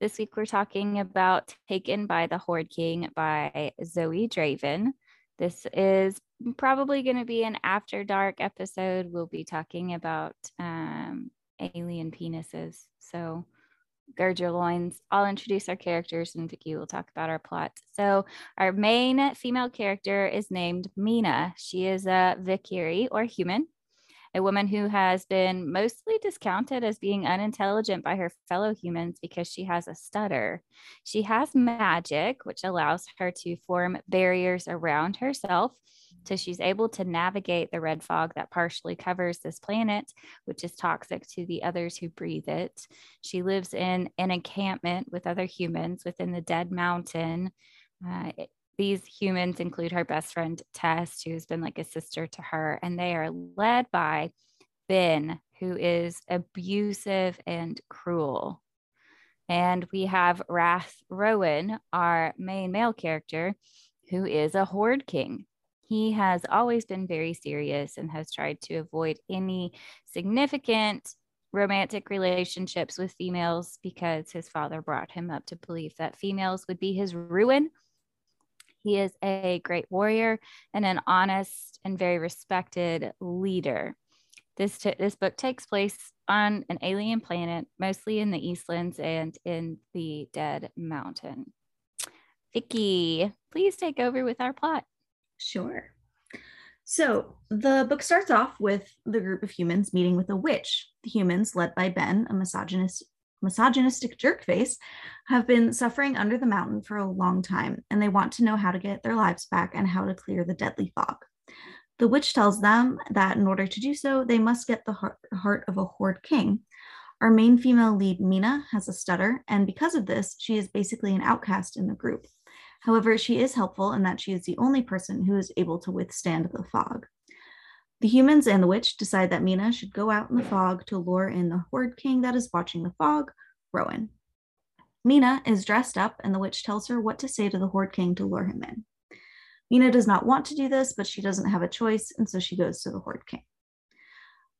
This week we're talking about Taken by the Horde King by Zoe Draven. This is probably going to be an after dark episode. We'll be talking about um, alien penises. So, gird your loins. I'll introduce our characters and Vicki will talk about our plot. So, our main female character is named Mina. She is a vekkiri or human a woman who has been mostly discounted as being unintelligent by her fellow humans because she has a stutter. She has magic, which allows her to form barriers around herself. So she's able to navigate the red fog that partially covers this planet, which is toxic to the others who breathe it. She lives in an encampment with other humans within the Dead Mountain. Uh, these humans include her best friend Tess, who's been like a sister to her, and they are led by Ben, who is abusive and cruel. And we have Wrath Rowan, our main male character, who is a horde king. He has always been very serious and has tried to avoid any significant romantic relationships with females because his father brought him up to believe that females would be his ruin he is a great warrior and an honest and very respected leader. This, t- this book takes place on an alien planet, mostly in the Eastlands and in the Dead Mountain. Vicki, please take over with our plot. Sure. So the book starts off with the group of humans meeting with a witch. The humans, led by Ben, a misogynist misogynistic jerkface have been suffering under the mountain for a long time, and they want to know how to get their lives back and how to clear the deadly fog. The witch tells them that in order to do so, they must get the heart of a horde king. Our main female lead, Mina, has a stutter, and because of this, she is basically an outcast in the group. However, she is helpful in that she is the only person who is able to withstand the fog. The humans and the witch decide that Mina should go out in the fog to lure in the Horde King that is watching the fog, Rowan. Mina is dressed up, and the witch tells her what to say to the Horde King to lure him in. Mina does not want to do this, but she doesn't have a choice, and so she goes to the Horde King.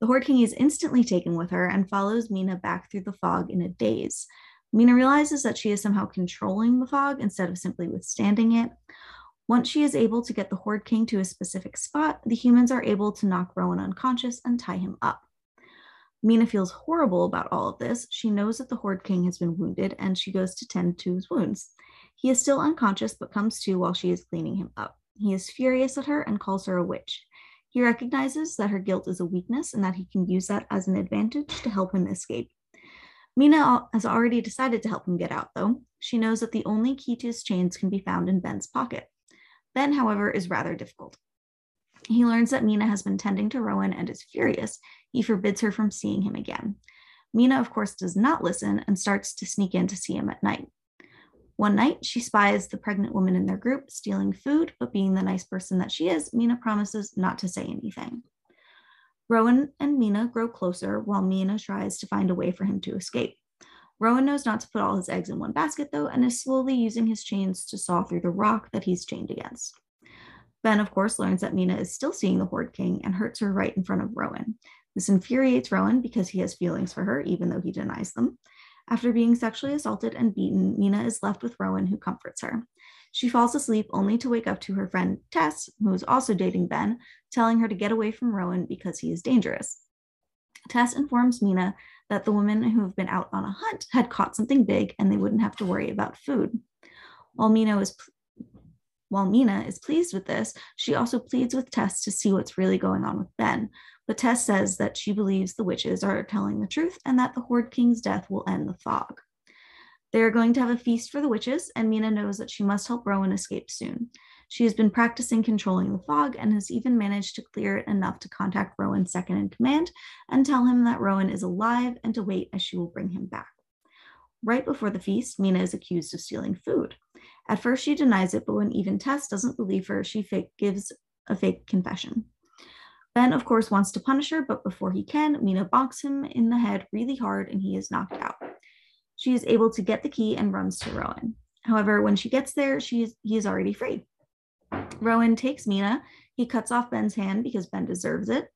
The Horde King is instantly taken with her and follows Mina back through the fog in a daze. Mina realizes that she is somehow controlling the fog instead of simply withstanding it. Once she is able to get the Horde King to a specific spot, the humans are able to knock Rowan unconscious and tie him up. Mina feels horrible about all of this. She knows that the Horde King has been wounded and she goes to tend to his wounds. He is still unconscious but comes to while she is cleaning him up. He is furious at her and calls her a witch. He recognizes that her guilt is a weakness and that he can use that as an advantage to help him escape. Mina has already decided to help him get out, though. She knows that the only key to his chains can be found in Ben's pocket. Ben, however, is rather difficult. He learns that Mina has been tending to Rowan and is furious. He forbids her from seeing him again. Mina, of course, does not listen and starts to sneak in to see him at night. One night, she spies the pregnant woman in their group stealing food, but being the nice person that she is, Mina promises not to say anything. Rowan and Mina grow closer while Mina tries to find a way for him to escape. Rowan knows not to put all his eggs in one basket, though, and is slowly using his chains to saw through the rock that he's chained against. Ben, of course, learns that Mina is still seeing the Horde King and hurts her right in front of Rowan. This infuriates Rowan because he has feelings for her, even though he denies them. After being sexually assaulted and beaten, Mina is left with Rowan, who comforts her. She falls asleep only to wake up to her friend Tess, who is also dating Ben, telling her to get away from Rowan because he is dangerous. Tess informs Mina that the women who have been out on a hunt had caught something big and they wouldn't have to worry about food. While Mina is while Mina is pleased with this, she also pleads with Tess to see what's really going on with Ben. But Tess says that she believes the witches are telling the truth and that the Horde King's death will end the fog. They are going to have a feast for the witches, and Mina knows that she must help Rowan escape soon. She has been practicing controlling the fog and has even managed to clear it enough to contact Rowan's second in command and tell him that Rowan is alive and to wait as she will bring him back. Right before the feast, Mina is accused of stealing food. At first, she denies it, but when even Tess doesn't believe her, she fake, gives a fake confession. Ben, of course, wants to punish her, but before he can, Mina bonks him in the head really hard and he is knocked out. She is able to get the key and runs to Rowan. However, when she gets there, she is, he is already free. Rowan takes Mina. He cuts off Ben's hand because Ben deserves it.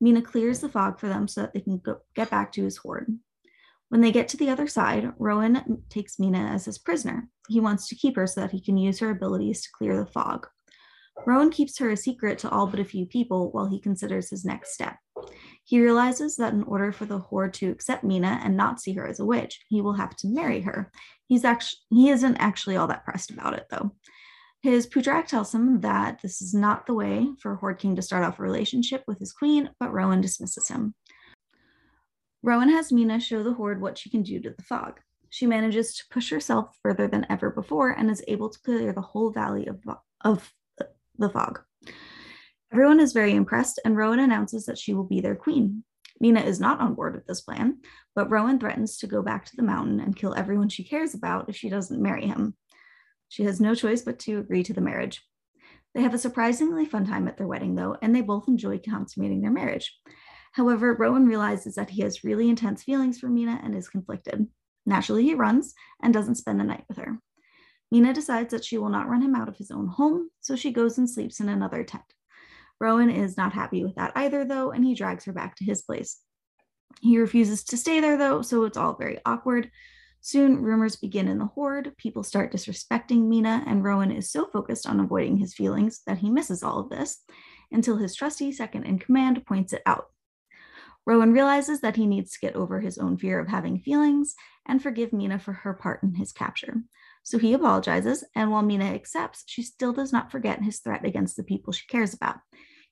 Mina clears the fog for them so that they can go, get back to his horde. When they get to the other side, Rowan takes Mina as his prisoner. He wants to keep her so that he can use her abilities to clear the fog. Rowan keeps her a secret to all but a few people while he considers his next step. He realizes that in order for the horde to accept Mina and not see her as a witch, he will have to marry her. He's actually he isn't actually all that pressed about it though. His Pudrak tells him that this is not the way for Horde King to start off a relationship with his queen, but Rowan dismisses him. Rowan has Mina show the Horde what she can do to the fog. She manages to push herself further than ever before and is able to clear the whole valley of, of the fog. Everyone is very impressed, and Rowan announces that she will be their queen. Mina is not on board with this plan, but Rowan threatens to go back to the mountain and kill everyone she cares about if she doesn't marry him. She has no choice but to agree to the marriage. They have a surprisingly fun time at their wedding, though, and they both enjoy consummating their marriage. However, Rowan realizes that he has really intense feelings for Mina and is conflicted. Naturally, he runs and doesn't spend the night with her. Mina decides that she will not run him out of his own home, so she goes and sleeps in another tent. Rowan is not happy with that either, though, and he drags her back to his place. He refuses to stay there, though, so it's all very awkward. Soon, rumors begin in the horde. People start disrespecting Mina, and Rowan is so focused on avoiding his feelings that he misses all of this until his trusty second in command points it out. Rowan realizes that he needs to get over his own fear of having feelings and forgive Mina for her part in his capture. So he apologizes, and while Mina accepts, she still does not forget his threat against the people she cares about.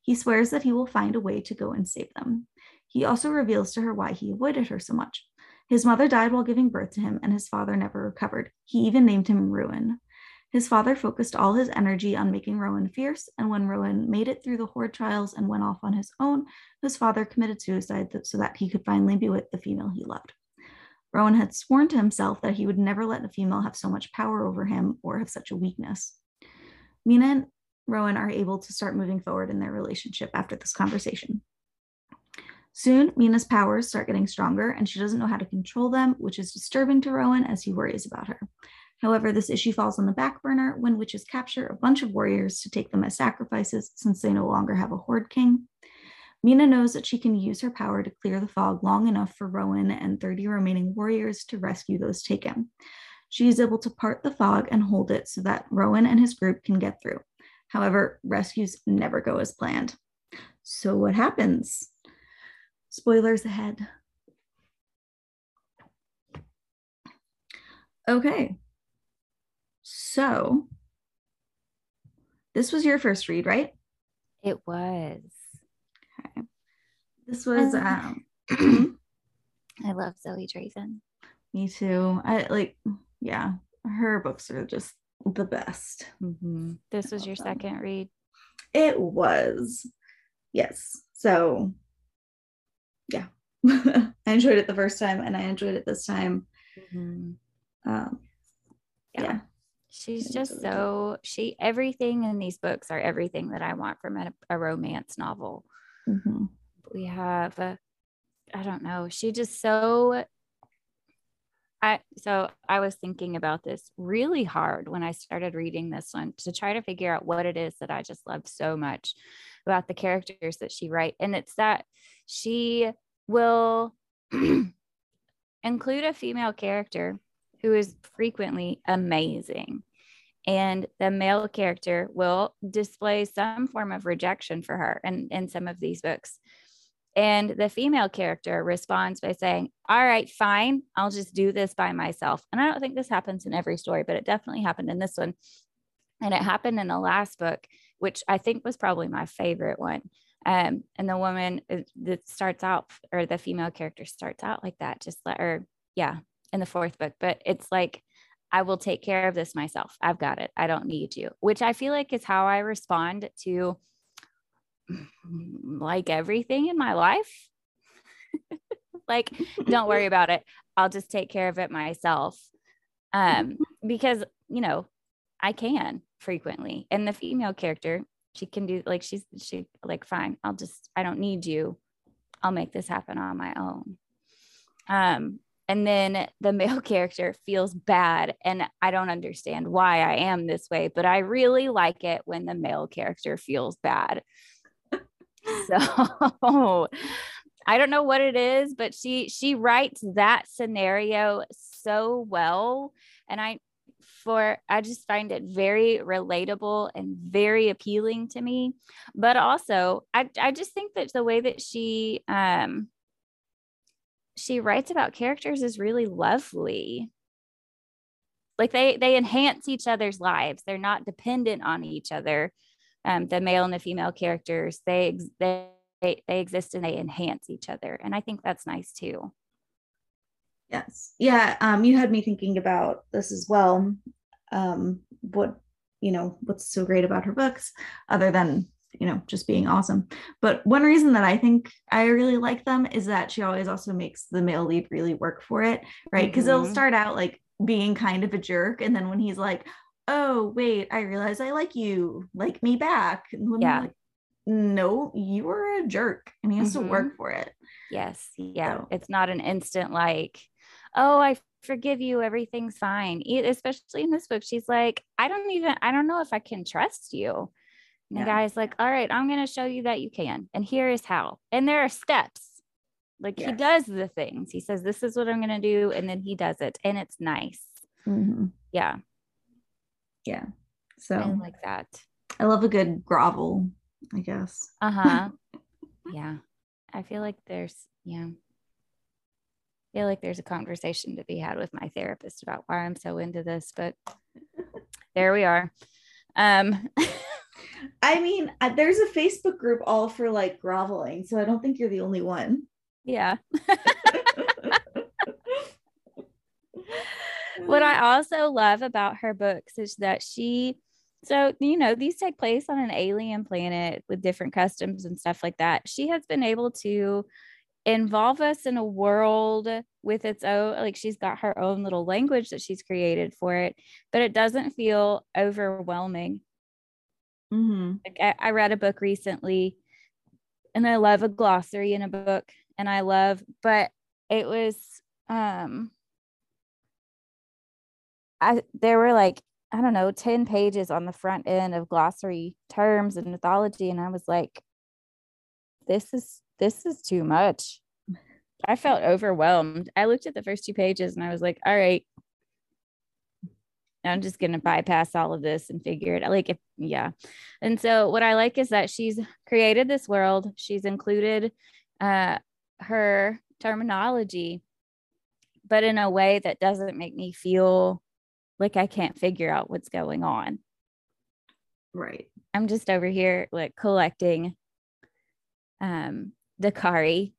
He swears that he will find a way to go and save them. He also reveals to her why he avoided her so much. His mother died while giving birth to him, and his father never recovered. He even named him Ruin. His father focused all his energy on making Rowan fierce, and when Rowan made it through the horde trials and went off on his own, his father committed suicide so that he could finally be with the female he loved. Rowan had sworn to himself that he would never let a female have so much power over him or have such a weakness. Mina and Rowan are able to start moving forward in their relationship after this conversation. Soon, Mina's powers start getting stronger, and she doesn't know how to control them, which is disturbing to Rowan as he worries about her. However, this issue falls on the back burner when witches capture a bunch of warriors to take them as sacrifices since they no longer have a horde king. Mina knows that she can use her power to clear the fog long enough for Rowan and 30 remaining warriors to rescue those taken. She is able to part the fog and hold it so that Rowan and his group can get through. However, rescues never go as planned. So, what happens? Spoilers ahead. Okay. So, this was your first read, right? It was. Okay. This was um I love Zoe Draven. Me too. I like yeah, her books are just the best. Mm-hmm. This was your them. second read. It was. Yes. So yeah, I enjoyed it the first time and I enjoyed it this time. Mm-hmm. Um, yeah. yeah. She's just so she everything in these books are everything that I want from a, a romance novel. Mm-hmm. We have, uh, I don't know, she just so. I so I was thinking about this really hard when I started reading this one to try to figure out what it is that I just love so much about the characters that she write, and it's that she will include a female character who is frequently amazing. And the male character will display some form of rejection for her in, in some of these books. And the female character responds by saying, All right, fine, I'll just do this by myself. And I don't think this happens in every story, but it definitely happened in this one. And it happened in the last book, which I think was probably my favorite one. Um, and the woman uh, that starts out, or the female character starts out like that, just let her, yeah, in the fourth book, but it's like, I will take care of this myself. I've got it. I don't need you, which I feel like is how I respond to like everything in my life. like, don't worry about it. I'll just take care of it myself. Um, because, you know, I can frequently. And the female character, she can do like she's she like fine, I'll just I don't need you. I'll make this happen on my own. Um and then the male character feels bad and I don't understand why I am this way, but I really like it when the male character feels bad. so I don't know what it is, but she she writes that scenario so well and I for I just find it very relatable and very appealing to me. But also, I I just think that the way that she um she writes about characters is really lovely. Like they they enhance each other's lives. They're not dependent on each other. Um, the male and the female characters they they they exist and they enhance each other, and I think that's nice too. Yes. Yeah. Um, you had me thinking about this as well. Um, what, you know, what's so great about her books, other than, you know, just being awesome. But one reason that I think I really like them is that she always also makes the male lead really work for it, right? Because mm-hmm. it'll start out like being kind of a jerk. And then when he's like, oh, wait, I realize I like you, like me back. And yeah. Like, no, you are a jerk and he has mm-hmm. to work for it. Yes. Yeah. So. It's not an instant like, oh, I forgive you. Everything's fine. Especially in this book, she's like, I don't even, I don't know if I can trust you. And yeah. the guy's like, all right, I'm going to show you that you can. And here is how. And there are steps. Like yes. he does the things. He says, this is what I'm going to do. And then he does it. And it's nice. Mm-hmm. Yeah. Yeah. So I like that. I love a good grovel, I guess. Uh huh. yeah. I feel like there's, yeah feel like there's a conversation to be had with my therapist about why I'm so into this, but there we are. Um, I mean, uh, there's a Facebook group all for like groveling, so I don't think you're the only one. Yeah. what I also love about her books is that she, so, you know, these take place on an alien planet with different customs and stuff like that. She has been able to involve us in a world with its own like she's got her own little language that she's created for it but it doesn't feel overwhelming mm-hmm. like I, I read a book recently and i love a glossary in a book and i love but it was um i there were like i don't know 10 pages on the front end of glossary terms and mythology and i was like this is this is too much. I felt overwhelmed. I looked at the first two pages and I was like, all right, I'm just going to bypass all of this and figure it out. Like, if, yeah. And so, what I like is that she's created this world, she's included uh, her terminology, but in a way that doesn't make me feel like I can't figure out what's going on. Right. I'm just over here like collecting um Dakkari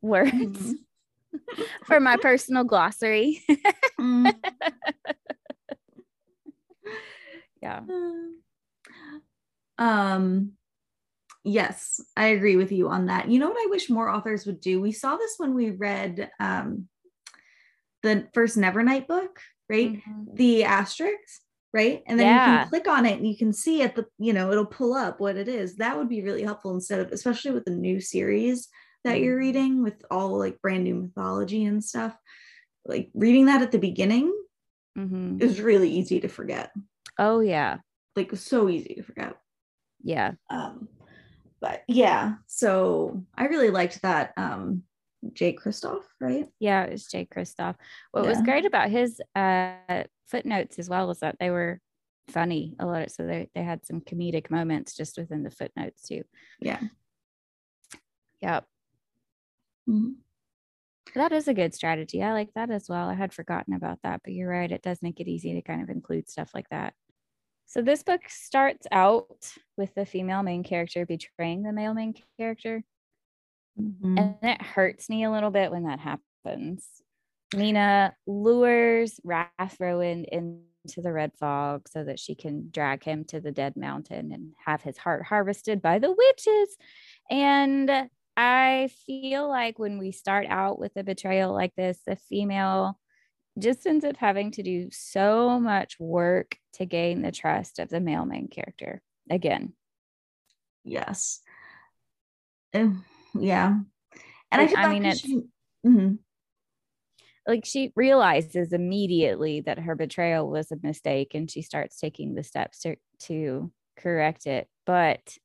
words mm-hmm. for my personal glossary. mm. yeah. Um yes, I agree with you on that. You know what I wish more authors would do? We saw this when we read um the first Nevernight book, right? Mm-hmm. The asterisks right and then yeah. you can click on it and you can see at the you know it'll pull up what it is that would be really helpful instead of especially with the new series that you're mm-hmm. reading with all like brand new mythology and stuff like reading that at the beginning mm-hmm. is really easy to forget oh yeah like so easy to forget yeah um but yeah so i really liked that um Jay Kristoff, right? Yeah, it was Jay Kristoff. What yeah. was great about his uh, footnotes as well was that they were funny a lot. So they, they had some comedic moments just within the footnotes too. Yeah. Yep. Mm-hmm. That is a good strategy. I like that as well. I had forgotten about that, but you're right. It does make it easy to kind of include stuff like that. So this book starts out with the female main character betraying the male main character. Mm-hmm. And it hurts me a little bit when that happens. Mina lures Rathrowan into the red fog so that she can drag him to the dead mountain and have his heart harvested by the witches. And I feel like when we start out with a betrayal like this, the female just ends up having to do so much work to gain the trust of the male main character again. Yes. Um, yeah. And Like, I, I mean, it's- she, Mhm. Like she realizes immediately that her betrayal was a mistake and she starts taking the steps to, to correct it. But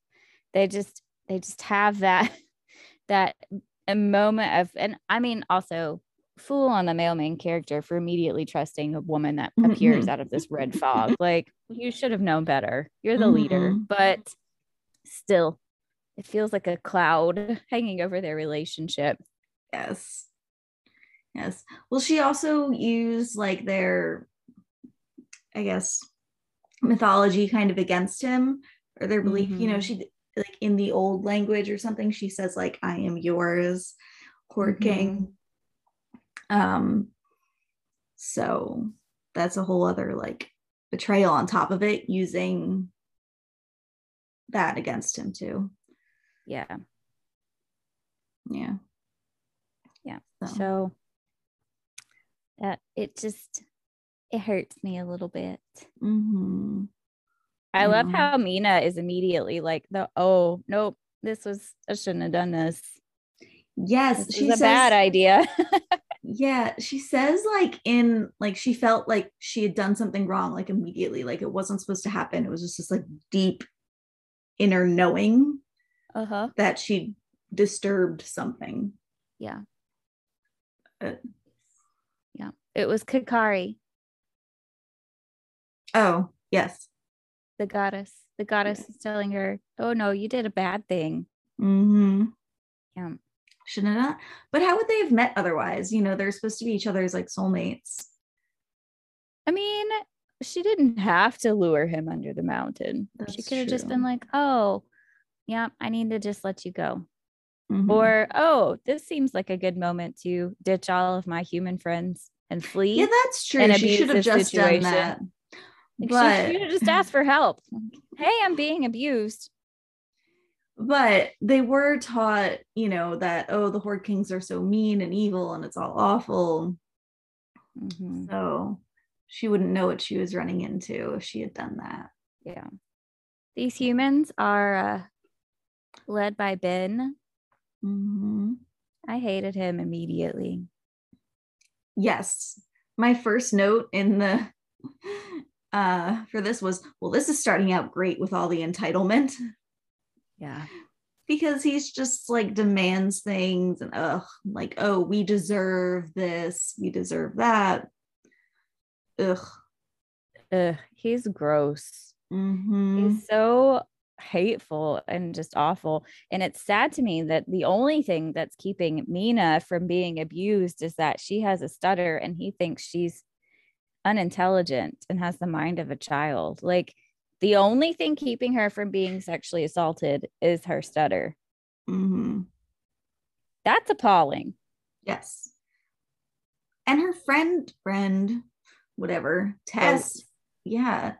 they just they just have that that a moment of and I mean also fool on the male main character for immediately trusting a woman that Mhm, appears out of this red fog. Like you should have known better. You're the leader, Mhm. but still it feels like a cloud hanging over their relationship. Yes. Yes. Well, she also used like their, I guess, mythology kind of against him or their belief. You know, Mhm. she like in the old language or something, she says like, "I am yours, Horde Mhm. King." Um. So that's a whole other like betrayal on top of it, using that against him too. Yeah. Yeah. Yeah. So, So that it just it hurts me a little bit. mhm. I love how Mina is immediately like the oh nope, this was I shouldn't have done this. yes, This she a says, bad idea. Yeah, she says like in like she felt like she had done something wrong like immediately, like it wasn't supposed to happen. It was just this like deep inner knowing uh-huh. that she disturbed something. Yeah. Uh, yeah. It was Kakkari, oh, yes. the goddess. The goddess is telling her, "Oh no, you did a bad thing." Mm-hmm. Yeah. Shouldn't have not. But how would they have met otherwise? You know, they're supposed to be each other's like soulmates. I mean, she didn't have to lure him under the mountain. she could have just been like, "Oh, yeah, I need to just let you go." Mhm. Or, "Oh, this seems like a good moment to ditch all of my human friends and flee." yeah, that's true. an She should have just situation. done that. Like, but she should have just asked for help. Hey, I'm being abused. but they were taught you know that oh the horde kings are so mean and evil and it's all awful Mhm. so she wouldn't know what she was running into if she had done that Yeah. These humans are uh, led by Ben. Mhm. I hated him immediately. Yes my first note in the uh for this was well this is starting out great with all the entitlement Yeah. because he's just like demands things and ugh like oh we deserve this we deserve that ugh Ugh, he's gross. Mhm. He's so hateful and just awful. And it's sad to me that the only thing that's keeping Mina from being abused is that she has a stutter and he thinks she's unintelligent and has the mind of a child. Like the only thing keeping her from being sexually assaulted is her stutter. Mhm. That's appalling. Yes. And her friend, friend, whatever, Tess, yeah,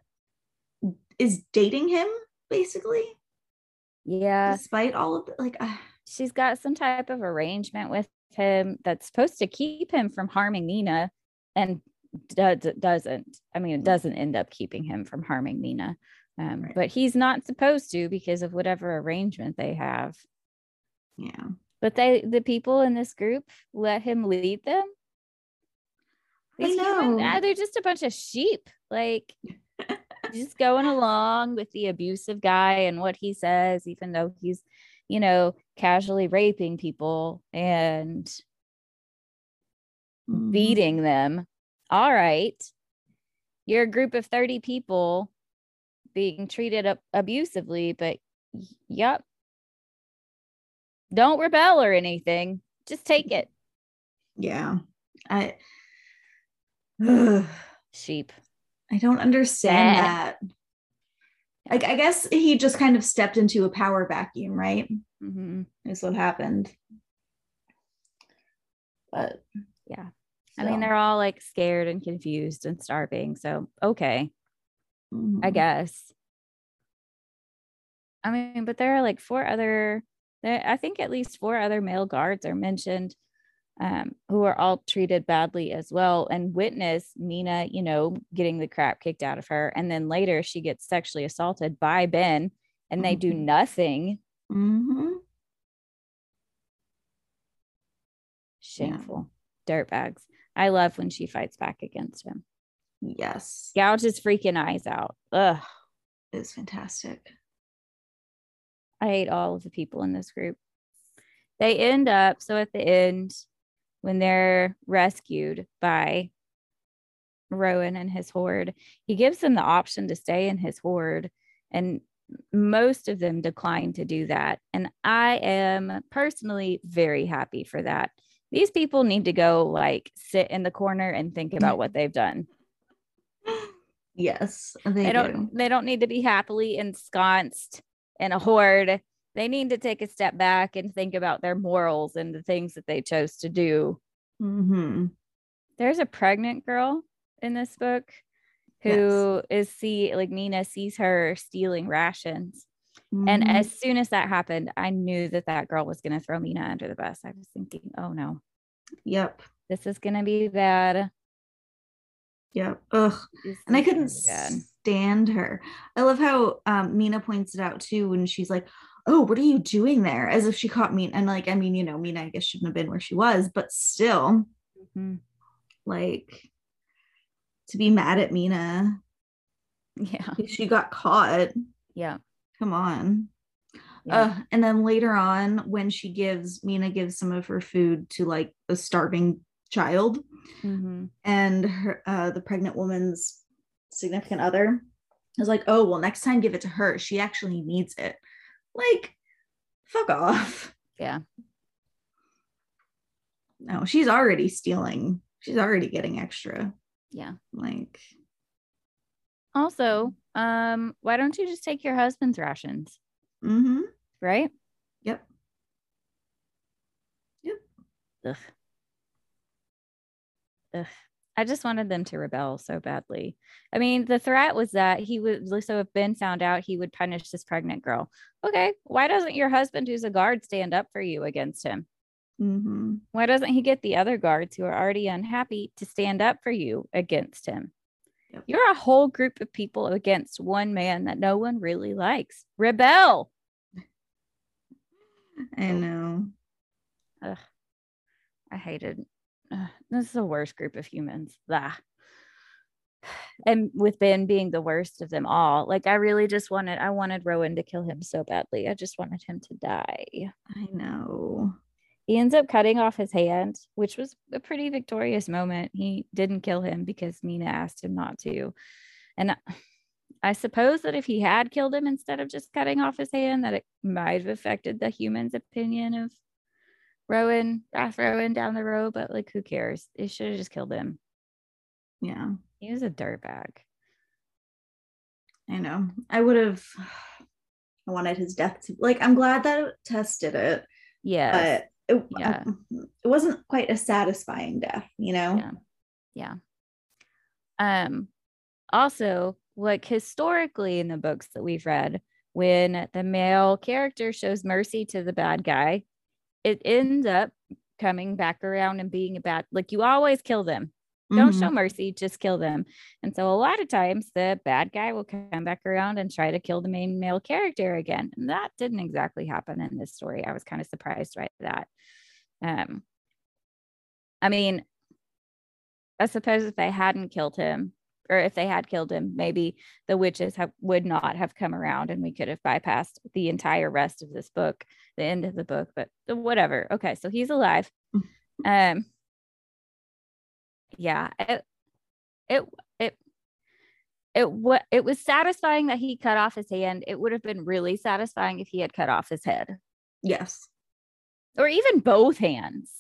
is dating him basically, Yeah. despite all of the, like, uh, She's got some type of arrangement with him that's supposed to keep him from harming Mina and does, it doesn't. I mean, it doesn't end up keeping him from harming Mina. Um, Right. But he's not supposed to because of whatever arrangement they have. yeah. But they, the people in this group, let him lead them. I These human- know. ah, they're just a bunch of sheep. Like just going along with the abusive guy and what he says, even though he's, you know, casually raping people and Mhm. beating them. All right. You're a group of 30 people being treated ab- abusively, but yep. Don't rebel or anything. Just take it. Yeah. I, ugh, Sheep. I don't understand that. Like, I guess he just kind of stepped into a power vacuum, right? hmm Is what happened. But Yeah. I mean, they're all like scared and confused and starving. So, okay, I mhm. guess. I mean, but there are like four other, there, I think at least four other male guards are mentioned. Um, who are all treated badly as well and witness Mina, you know, getting the crap kicked out of her. And then later she gets sexually assaulted by Ben and they do Mhm. nothing. Mm-hmm. Shameful. Dirtbags. I love when she fights back against him. Yes. Gouge his freaking eyes out. Ugh. It's fantastic. I hate all of the people in this group. They end up, so at the end, when they're rescued by Rowan and his horde, he gives them the option to stay in his horde. And most of them decline to do that. And I am personally very happy for that. These people need to go like sit in the corner and think about what they've done. Yes, they, They don't do. they don't need to be happily ensconced in a horde. They need to take a step back and think about their morals and the things that they chose to do. Mm-hmm. There's a pregnant girl in this book who, who is see like Mina sees her stealing rations. And Mhm. as soon as that happened, I knew that that girl was going to throw Mina under the bus. I was thinking, oh no, yep, this is going to be bad. yep. Ugh. And I couldn't stand her. I love how um, Mina points it out too when she's like, "Oh, what are you doing there?" As if she caught me. And like, I mean, you know, Mina, I guess shouldn't have been where she was, but still, Mhm. like, to be mad at Mina, Yeah. she got caught. Yeah. Come on. Yeah. Uh, and then later on, when she gives Mina gives some of her food to like a starving child, Mhm. and her, uh, the pregnant woman's significant other is like, "Oh, well, next time give it to her. She actually needs it." Like, fuck off. Yeah. No, she's already stealing. She's already getting extra. Yeah. Like, Also, um, why don't you just take your husband's rations? mm-hmm. Right? Yep. Yep. Ugh. Ugh. I just wanted them to rebel so badly. I mean, the threat was that he would so if Ben found out he would punish this pregnant girl. Okay, why doesn't your husband, who's a guard, stand up for you against him? Mm-hmm. Why doesn't he get the other guards who are already unhappy to stand up for you against him? Yep. You're a whole group of people against one man that no one really likes. Rebel. I know. Ugh. I hated. This is the worst group of humans. Blah. And with Ben being the worst of them all, like I really just wanted, I wanted Rowan to kill him so badly. I just wanted him to die. I know. He ends up cutting off his hand, which was a pretty victorious moment. He didn't kill him because Mina asked him not to. And I- I suppose that if he had killed him instead of just cutting off his hand, that it might have affected the human's opinion of Rowan, Rathrowan down the road. But like, who cares? It should have just killed him. Yeah, He was a dirtbag. I know. I would have. I wanted his death to like. I'm glad that Tess did it, Yeah. but it, Yeah. it wasn't quite a satisfying death. You know. Yeah. yeah. Um, also, like historically in the books that we've read, when the male character shows mercy to the bad guy, it ends up coming back around and being a bad like you always kill them. Don't Mhm. show mercy, just kill them. And so a lot of times the bad guy will come back around and try to kill the main male character again. And that didn't exactly happen in this story. I was kind of surprised by that. Um I mean, I suppose if they hadn't killed him, or if they had killed him, maybe the witches have, would not have come around and we could have bypassed the entire rest of this book, the end of the book, but whatever. Okay, so he's alive. Um yeah, it it it it what it was satisfying that he cut off his hand. It would have been really satisfying if he had cut off his head Yes. or even both hands,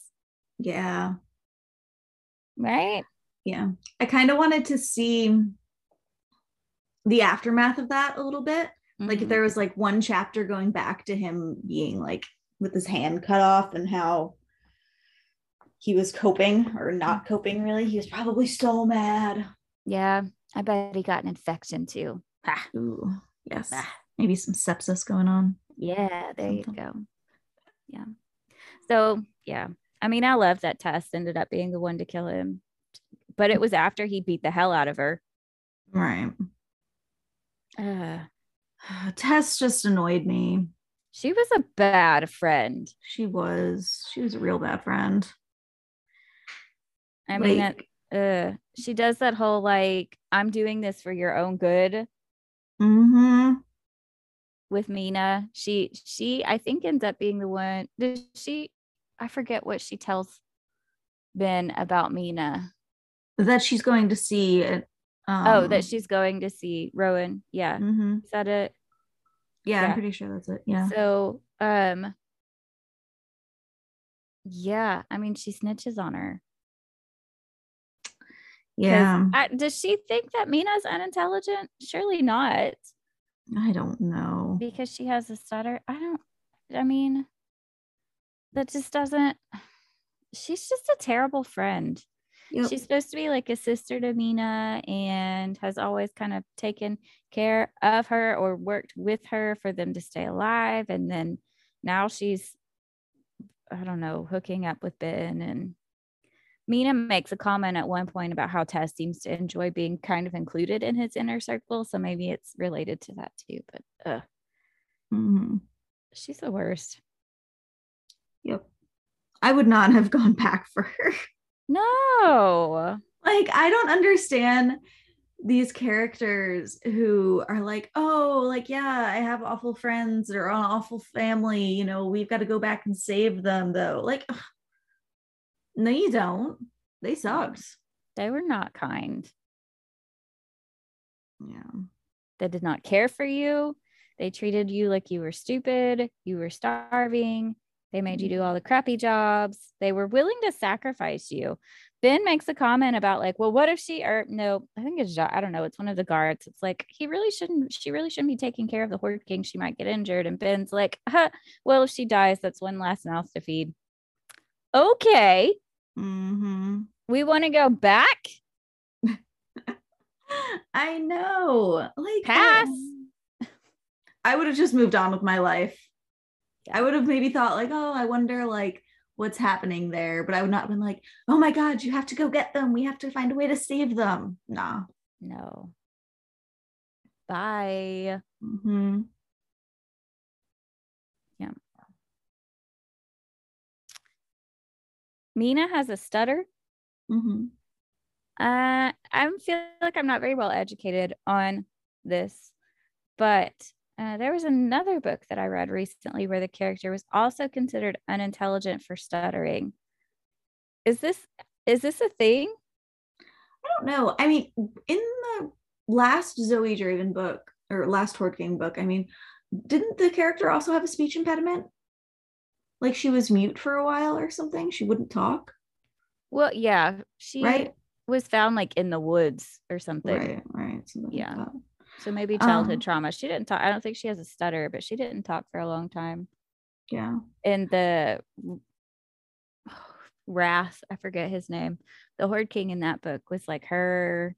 Yeah. right? Yeah. I kind of wanted to see the aftermath of that a little bit. Like if Mhm. there was like one chapter going back to him being like with his hand cut off and how he was coping or not coping really. He was probably so mad. yeah, I bet he got an infection too. Ha. Ooh, yes. Ah. Maybe some sepsis going on. Yeah, there you go. Yeah. So, yeah. I mean, I love that Tess ended up being the one to kill him, but it was after he beat the hell out of her. Right. Uh, Tess just annoyed me. she was a bad friend. She was. She was a real bad friend. I mean, Like- it, uh, she does that whole like, I'm doing this for your own good Mm-hmm. with Mina. She, she, I think ends up being the one. Does she? I forget what she tells Ben about Mina. That she's going to see it. Um, oh, that she's going to see Rowan. Yeah, mhm. is that it? Yeah, Yeah. I'm pretty sure that's it. Yeah. So, um, yeah, I mean, she snitches on her. Yeah. I, does she think that Mina's unintelligent? Surely not, I don't know. because she has a stutter. I don't. I mean, that just doesn't. She's just a terrible friend. Yep. She's supposed to be like a sister to Mina and has always kind of taken care of her or worked with her for them to stay alive. And then now she's, I don't know, hooking up with Ben. And Mina makes a comment at one point about how Tess seems to enjoy being kind of included in his inner circle. So maybe it's related to that too. But uh, Mhm. she's the worst. Yep. I would not have gone back for her. No. like I don't understand these characters who are like, oh, like yeah, I have awful friends or an awful family. You know, we've got to go back and save them though. Like, ugh. no, you don't. They sucked. They were not kind. Yeah. They did not care for you. They treated you like you were stupid. You were starving. They made you do all the crappy jobs. They were willing to sacrifice you. Ben makes a comment about like, well, what if she or no, I think it's Jo- I don't know. It's one of the guards. It's like he really shouldn't. She really shouldn't be taking care of the Horde King. She might get injured. And Ben's like, huh, well, if she dies, that's one last mouth to feed. Okay, Mm-hmm. we want to go back. I know. Like Pass. um, I would have just moved on with my life. Yeah. I would have maybe thought like, oh, I wonder like what's happening there, but I would not have been like, oh my god, you have to go get them. We have to find a way to save them. Nah. No. Bye. hmm Mina has a stutter. hmm Uh, I feel like I'm not very well educated on this, but uh, there was another book that I read recently where the character was also considered unintelligent for stuttering. Is this is this a thing? I don't know. I mean, in the last Zoe Draven book or last Horde Game book, I mean, didn't the character also have a speech impediment? Like she was mute for a while or something. She wouldn't talk. Well, yeah, she Right. was found like in the woods or something. Right. Right. something Yeah. that. So maybe childhood Um, trauma. She didn't talk. I don't think she has a stutter, but she didn't talk for a long time. Yeah. and the wrath i forget his name the horde king in that book was like her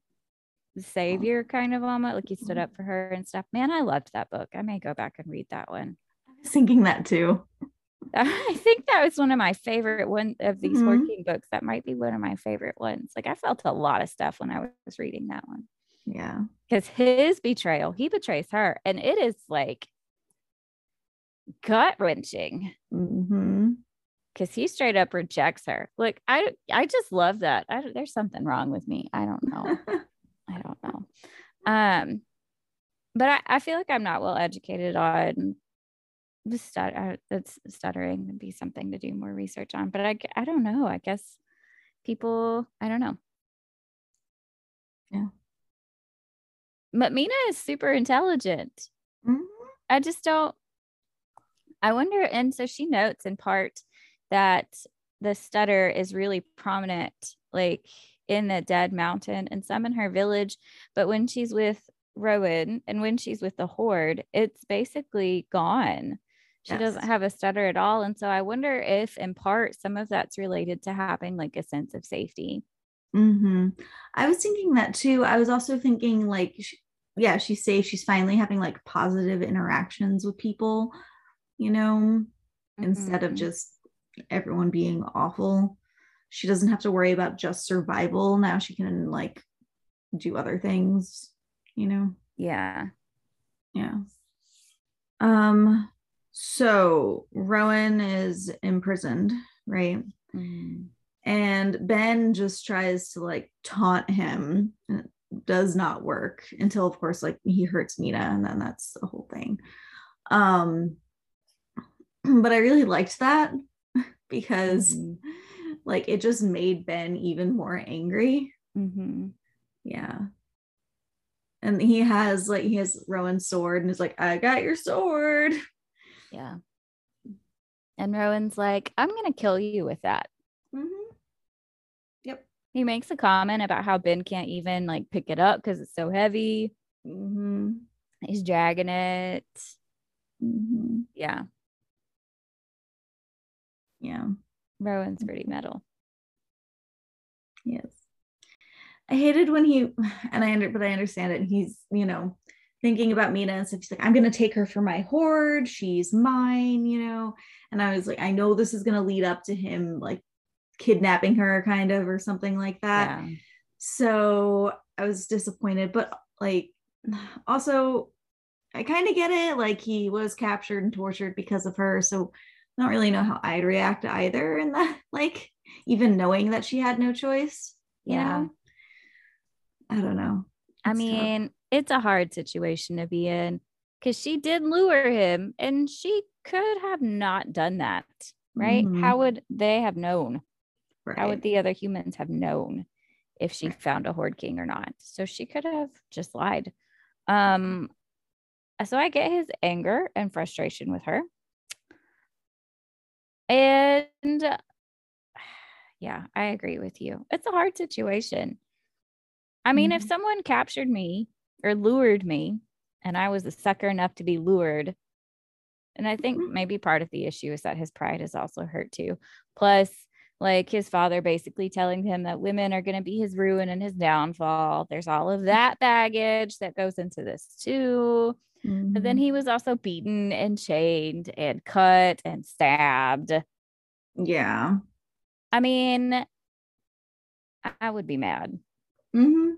savior kind of almost like he stood up for her and stuff man i loved that book i may go back and read that one I was thinking that too. i think that was one of my favorite one of these horde Mhm. king books that might be one of my favorite ones like i felt a lot of stuff when i was reading that one Yeah. because his betrayal he betrays her and it is like gut wrenching hmm because he straight up rejects her. Like I, I just love that. I, there's something wrong with me. I don't know. I don't know. Um, but I, I feel like I'm not well educated on the stutter. That's stuttering would be something to do more research on. But I I don't know. I guess people. I don't know. Yeah. But Mina is super intelligent. Mhm. I just don't. I wonder. And so she notes in part that the stutter is really prominent, like in the Dead Mountain and some in her village. But when she's with Rowan and when she's with the Horde, it's basically gone. She doesn't have a stutter at all. And so I wonder if, in part, some of that's related to having like a sense of safety. Hmm I was thinking that too. I was also thinking like, sh- yeah, she's safe. She's finally having like positive interactions with people, you know, instead of Mhm. just everyone being awful. She doesn't have to worry about just survival. Now she can like do other things, you know? Yeah. Yeah. Um, so Rowan is imprisoned, right? Mm. And Ben just tries to like taunt him. And it does not work until, of course, like he hurts Mina, and then that's the whole thing. Um, but I really liked that because Mhm. like it just made Ben even more angry. mm-hmm. Yeah. And he has like he has Rowan's sword and is like, I got your sword. Yeah. And Rowan's like, I'm to kill you with that. He makes a comment about how Ben can't even like pick it up because it's so heavy. Mhm. He's dragging it. Mhm. Yeah. Yeah. Rowan's pretty metal. Yes. I hated when he and I under but I understand it. He's, you know, thinking about Mina and stuff. He's like, I'm gonna take her for my horde. She's mine, you know. And I was like, I know this is gonna lead up to him like kidnapping her, kind of, or something like that. Yeah. So I was disappointed, but like also I kind of get it. Like he was captured and tortured because of her. So I don't really know how I'd react either in that, like even knowing that she had no choice. you Yeah. know? I don't know. I It's tough. mean, it's a hard situation to be in because she did lure him and she could have not done that, right? Mhm. How would they have known? Right. How would the other humans have known if she found a horde king or not? So she could have just lied. Um, so I get his anger and frustration with her. And yeah, I agree with you. It's a hard situation. I mean, if Mhm. someone captured me or lured me and I was a sucker enough to be lured, and I think Mhm. maybe part of the issue is that his pride is also hurt too. Plus, like his father basically telling him that women are going to be his ruin and his downfall. There's all of that baggage that goes into this too. But then Mhm. he was also beaten and chained and cut and stabbed. yeah. I mean, I- would be mad. Mhm.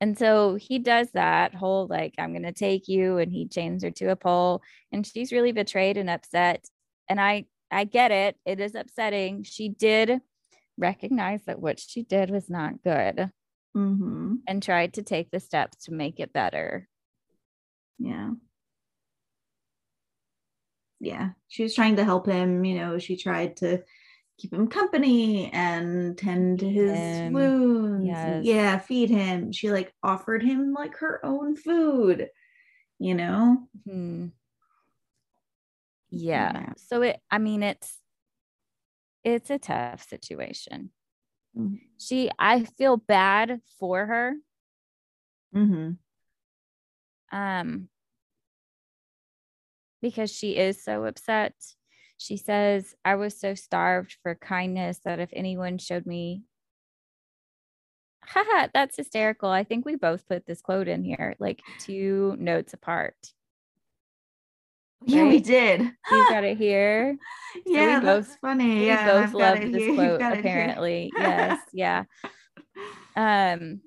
And so he does that whole like, I'm going to take you. And he chains her to a pole. And she's really betrayed and upset. And I, I get it. It is upsetting. She did recognize that what she did was not good Mhm. and tried to take the steps to make it better. Yeah. Yeah. She was trying to help him, you know, she tried to keep him company and tend to his him. wounds. Yes. Yeah, feed him. She like offered him like her own food, you know? Hmm. Yeah. Yeah. So it, I mean, it's, it's a tough situation. Mhm. She, I feel bad for her. Mhm. um because she is so upset she says i was so starved for kindness that if anyone showed me haha that's hysterical i think we both put this quote in here like two notes apart Yeah, we did. you got it here yeah, we that's funny. we yeah, both love this. Quote got it here. apparently yes yeah um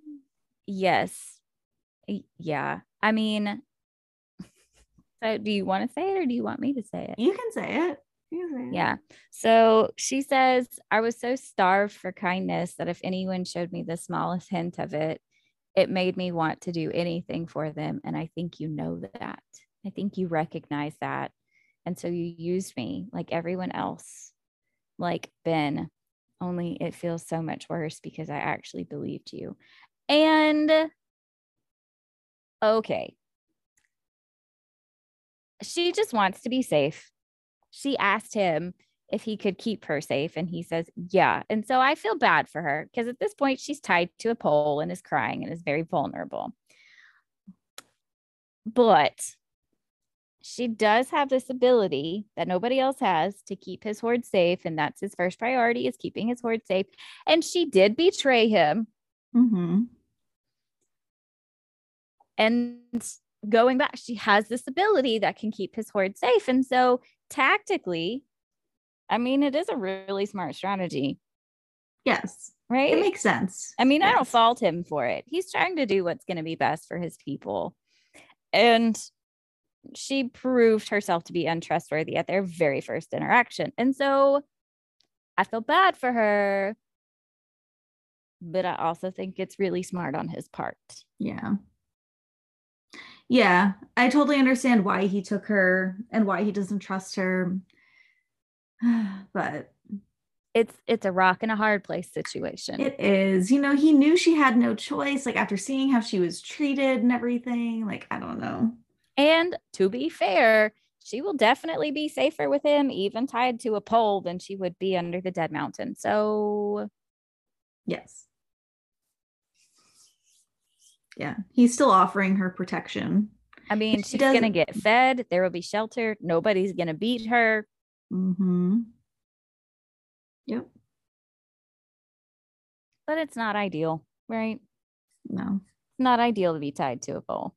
yes yeah i mean so do you want to say it or do you want me to say it You can say it. You can say it. Yeah. So she says, I was so starved for kindness that if anyone showed me the smallest hint of it, it made me want to do anything for them. And I think you know that. I think you recognize that. And so you used me like everyone else, like Ben, only it feels so much worse because I actually believed you. And okay. She just wants to be safe she asked him if he could keep her safe and he says yeah and so i feel bad for her because at this point she's tied to a pole and is crying and is very vulnerable but she does have this ability that nobody else has to keep his horde safe and that's his first priority is keeping his horde safe and she did betray him Mhm. and going back she has this ability that can keep his horde safe and so tactically I mean, it is a really smart strategy, Yes. right? It makes sense. I mean, I don't fault him for it. He's trying to do what's going to be best for his people. And she proved herself to be untrustworthy at their very first interaction. And so I feel bad for her, but I also think it's really smart on his part. Yeah. Yeah, I totally understand why he took her and why he doesn't trust her. But It's it's a rock and a hard place situation. it is, you know, he knew she had no choice, like after seeing how she was treated and everything. Like, I don't know. And to be fair, she will definitely be safer with him, even tied to a pole, than she would be under the dead mountain. So Yes. Yeah, he's still offering her protection. I mean, she she's gonna get fed. There will be shelter. Nobody's gonna beat her. Mm-hmm. Yep. But it's not ideal, right? No. Not ideal to be tied to a pole.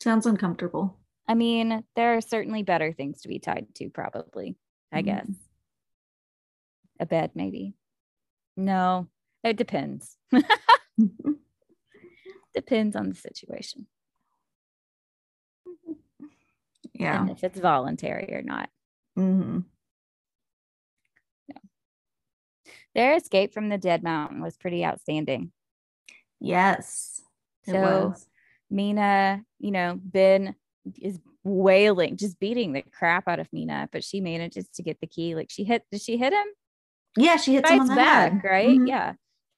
Sounds uncomfortable. I mean, there are certainly better things to be tied to, probably. I Mhm. guess a bed, maybe. No, it depends. Depends on the situation yeah. and if it's voluntary or not. hmm Their escape from the dead mountain was pretty outstanding. Yes. It So was. Mina, you know, Ben is wailing, just beating the crap out of Mina, but she manages to get the key. Like she hit, did she hit him? Yeah, she hits him on Fights the back, head. right? Mhm. Yeah.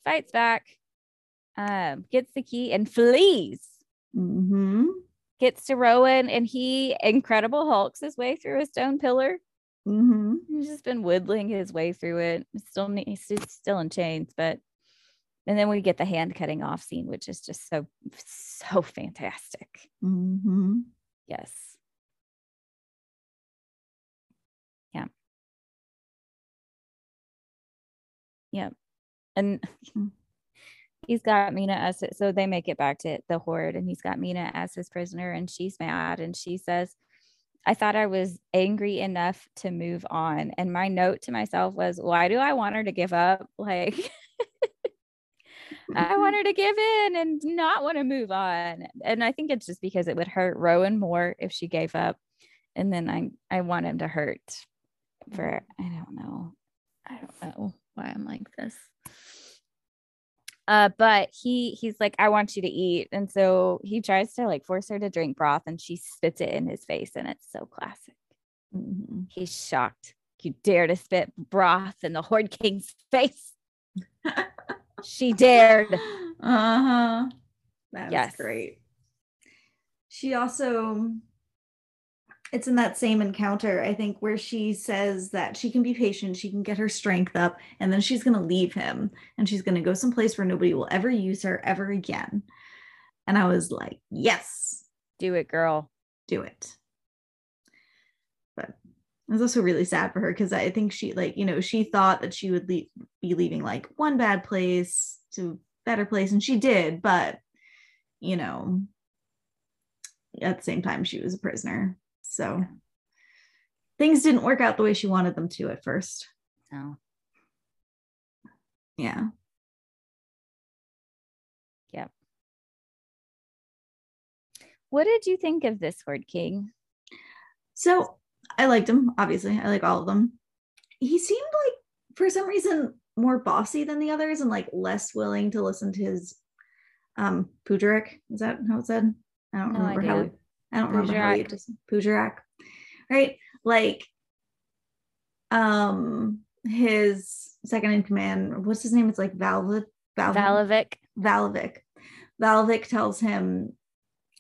Fights back, um, gets the key and flees. Mm-hmm. Gets to Rowan and he incredible hulks his way through a stone pillar. Mm-hmm. He's just been whittling his way through it. Still, he's still in chains, but and then we get the hand cutting off scene, which is just so so fantastic. Mhm. Yes. Yeah. yeah And Mm. he's got Mina as so they make it back to the horde and he's got Mina as his prisoner and she's mad and she says, I thought I was angry enough to move on. And my note to myself was, why do I want her to give up? Like I want her to give in and not want to move on. And I think it's just because it would hurt Rowan more if she gave up. And then I I want him to hurt for I don't know. I don't know why I'm like this. Uh, but he he's like, I want you to eat. And so he tries to like force her to drink broth and she spits it in his face. And it's so classic. Mhm. He's shocked. You dare to spit broth in the Horde King's face. she dared. Uh-huh. That's Yes. great. She also it's in that same encounter, I think, where she says that she can be patient, she can get her strength up, and then she's gonna leave him and she's gonna go someplace where nobody will ever use her ever again. And I was like, yes, Do it, girl. do it. Was also really sad for her because I think she like, you know, she thought that she would leave, be leaving like one bad place to a better place, and she did, but you know, at the same time, she was a prisoner. So Yeah. things didn't work out the way she wanted them to at first. No. Yeah. Yep what did you think of this word King? So I liked him, obviously. I like all of them. He seemed like, for some reason, more bossy than the others and like less willing to listen to his um Pujerak. Is that how it said? I don't No remember how idea. he, I don't remember how just Pujerak. Right? Like um his second in command, what's his name? It's like Valvid Valavic. Valvic. Valvic tells him,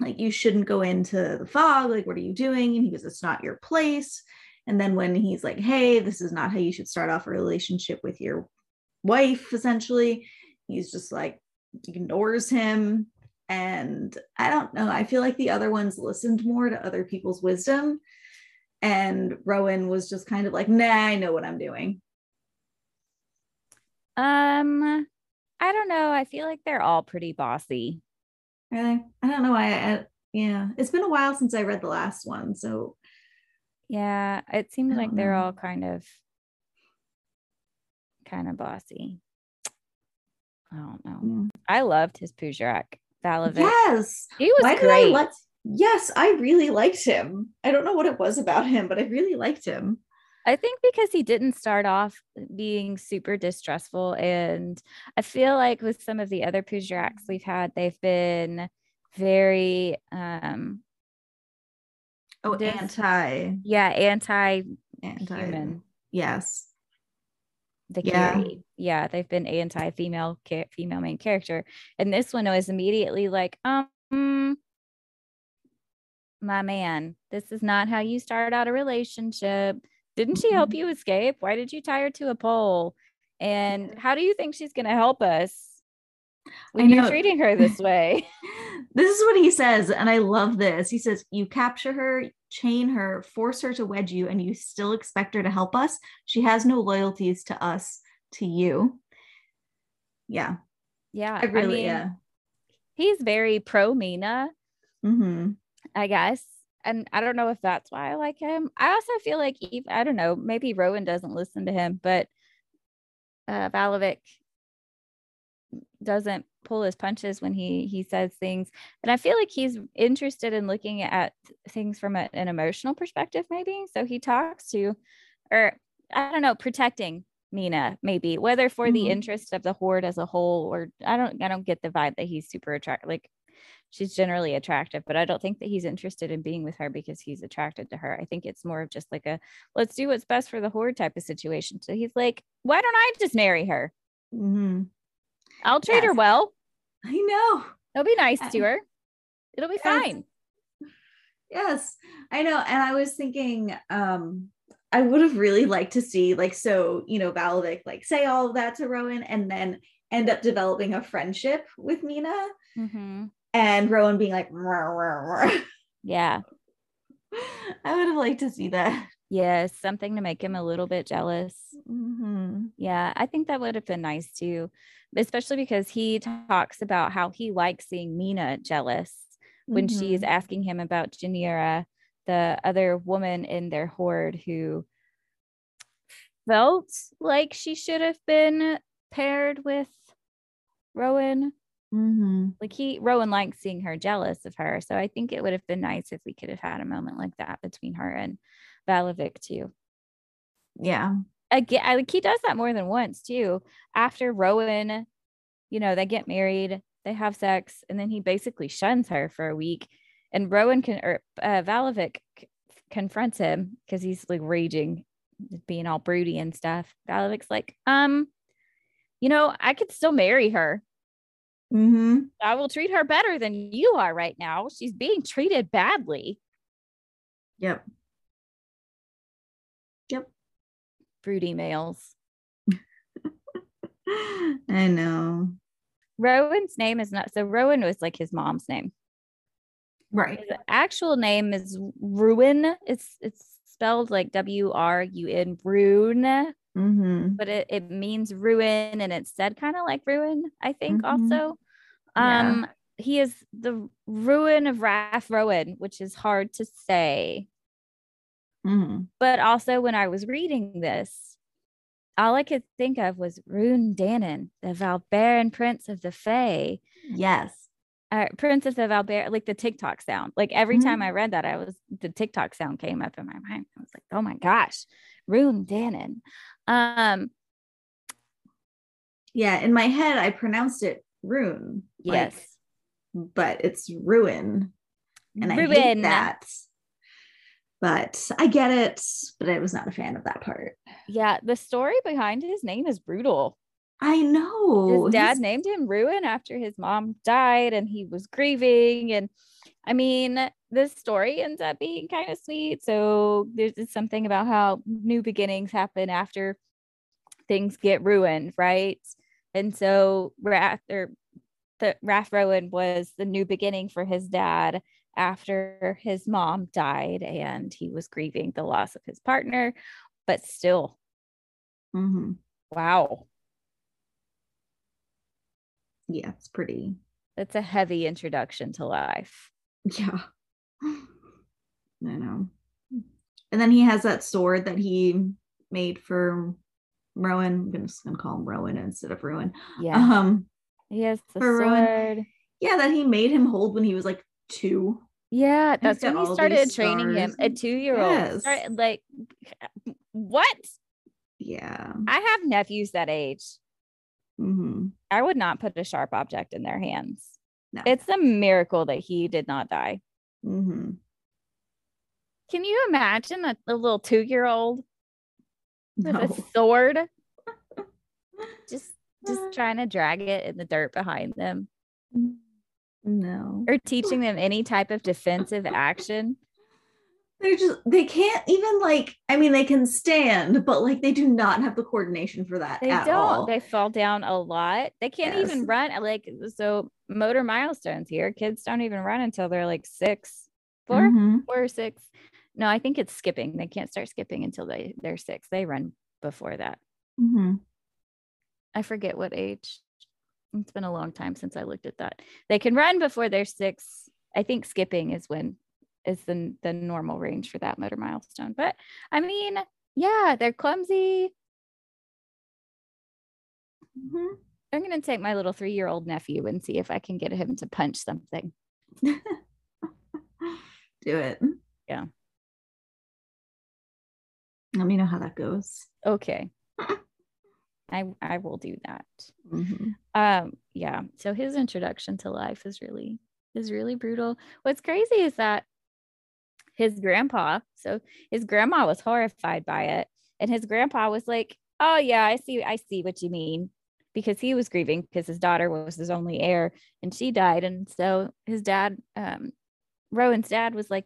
like, you shouldn't go into the fog. Like, what are you doing? And he goes, it's not your place. And then when he's like, hey, this is not how you should start off a relationship with your wife, essentially, he's just like, ignores him. And I don't know. I feel like the other ones listened more to other people's wisdom. And Rowan was just kind of like, nah, I know what I'm doing. Um, I don't know. I feel like they're all pretty bossy. Really? I don't know why. I, yeah, it's been a while since I read the last one. So Yeah, it seems like don't they're all kind of kind of bossy. I don't know. Yeah. I loved his Pujerak Valovich. Yes. He was Why did great. I like Yes, I really liked him. I don't know what it was about him, but I really liked him. I think because he didn't start off being super distrustful. And I feel like with some of the other Pujeraks we've had, they've been very um Oh, Dis- anti yeah, anti anti human. Yes. The Yeah. Carrie. Yeah, they've been anti female female main character. And this one was immediately like, um my man, this is not how you start out a relationship. Didn't she help Mhm. you escape? Why did you tie her to a pole? And how do you think she's going to help us when you're treating her this way? This is what he says, and I love this. He says, You capture her, chain her, force her to wed you, and you still expect her to help us. She has no loyalties to us, to you. Yeah, yeah, I really, mean, yeah. he's very pro Mina, Mm-hmm. I guess. And I don't know if that's why I like him. I also feel like Eve, I don't know, maybe Rowan doesn't listen to him, but uh Valovic doesn't pull his punches when he he says things. And I feel like he's interested in looking at things from a- an emotional perspective, maybe. So he talks to, or I don't know, protecting Mina, maybe, whether for the Mhm. interest of the horde as a whole, or I don't I don't get the vibe that he's super attractive. Like she's generally attractive, but I don't think that he's interested in being with her because he's attracted to her. I think it's more of just like a let's do what's best for the horde type of situation. So he's like, why don't I just marry her? Mm-hmm. I'll treat her well. I know. It'll be nice to Uh, her. It'll be yes. fine. Yes, I know. And I was thinking, um, I would have really liked to see, like, so, you know, Valovic, like, say all of that to Rowan and then end up developing a friendship with Mina Mhm. And Rowan being like, "Rah, rah, rah." Yeah. I would have liked to see that. Yes. Something to make him a little bit jealous. Mhm. Yeah. I think that would have been nice too, especially because he talks about how he likes seeing Mina jealous when she's Mhm. asking him about Janira, the other woman in their horde who felt like she should have been paired with Rowan. Mhm. Like he Rowan likes seeing her jealous of her. So I think it would have been nice if we could have had a moment like that between her and Valovic too. Yeah. Again, I, like he does that more than once too. After Rowan, you know, they get married, they have sex, and then he basically shuns her for a week. And Rowan can or uh, Valovic c- confronts him because he's like raging, being all broody and stuff. Valovic's like, um, you know, I could still marry her. Mm-hmm. I will treat her better than you are right now. She's being treated badly. Yep. Yep. Broody males. I know. Rowan's name is not so Rowan was like his mom's name. Right. His actual name is Ruin. It's it's spelled like W R U N Rune, Mm-hmm. but it, it means ruin and it's said kind of like ruin, I think Mhm. also. Yeah. Um he is the ruin of Rathrowan, which is hard to say. Mm-hmm. But also when I was reading this, all I could think of was Rune Dannon, the Valbaran Prince of the Fae. Yes. uh, Prince of the like the TikTok sound. Like every Mhm. time I read that, I was the TikTok sound came up in my mind. I was like, oh my gosh, Rune Dannon. Um, Yeah. In my head, I pronounced it rune. like, yes, but it's ruin. And I hate that. But I get it. But I was not a fan of that part. Yeah, the story behind his name is brutal. I know. His dad he's- named him Ruin after his mom died, and he was grieving. And I mean, this story ends up being kind of sweet. So there's just something about how new beginnings happen after things get ruined, right? And so Wrath or the Rathrowan was the new beginning for his dad after his mom died and he was grieving the loss of his partner. But still, Mhm. wow, Yeah, it's pretty. that's a heavy introduction to life. Yeah. I know. And then he has that sword that he made for Rowan. I'm gonna, just gonna call him Rowan instead of Ruin. Yeah. Um, he has the for Rowan. sword. yeah, that he made him hold when he was like two. Yeah, that's when he started training him. A two year old. Yes. Like, what? Yeah. I have nephews that age. hmm I would not put a sharp object in their hands. No. It's a miracle that he did not die. hmm Can you imagine a, a little two year old with No. a sword just just trying to drag it in the dirt behind them No. or teaching them any type of defensive action? They're just they can't even like I mean they can stand, but like they do not have the coordination for that They at don't. all. They fall down a lot. They can't even run. Like so, motor milestones here. Kids don't even run until they're like six, four, Mhm. four or six. No, I think it's skipping. They can't start skipping until they they're six. They run before that. Mhm. I forget what age. It's been a long time since I looked at that. They can run before they're six. I think skipping is when is the the normal range for that motor milestone. But I mean, yeah, they're clumsy. Mhm. I'm gonna take my little three year old nephew and see if I can get him to punch something. Do it. Yeah. Let me know how that goes. Okay. I I will do that. Mhm. Um, yeah. So his introduction to life is really is really brutal. What's crazy is that his grandpa, so his grandma was horrified by it, and his grandpa was like, "Oh yeah, I see, I see what you mean," because he was grieving because his daughter was his only heir and she died, and so his dad, um, Rowan's dad, was like,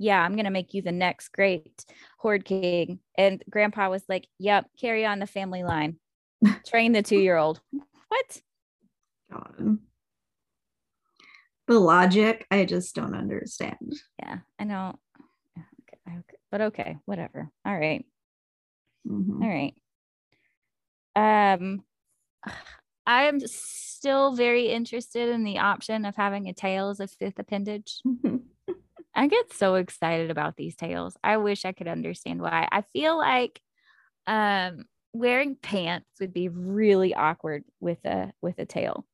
"Yeah, I'm gonna make you the next great horde king," and grandpa was like, "Yep, carry on the family line, train the two year old." What? God. The logic, I just don't understand. Yeah, I know. But okay, whatever. All right, Mhm. all right. Um, I am still very interested in the option of having a tail as a fifth appendage. I get so excited about these tails. I wish I could understand why. I feel like um wearing pants would be really awkward with a with a tail.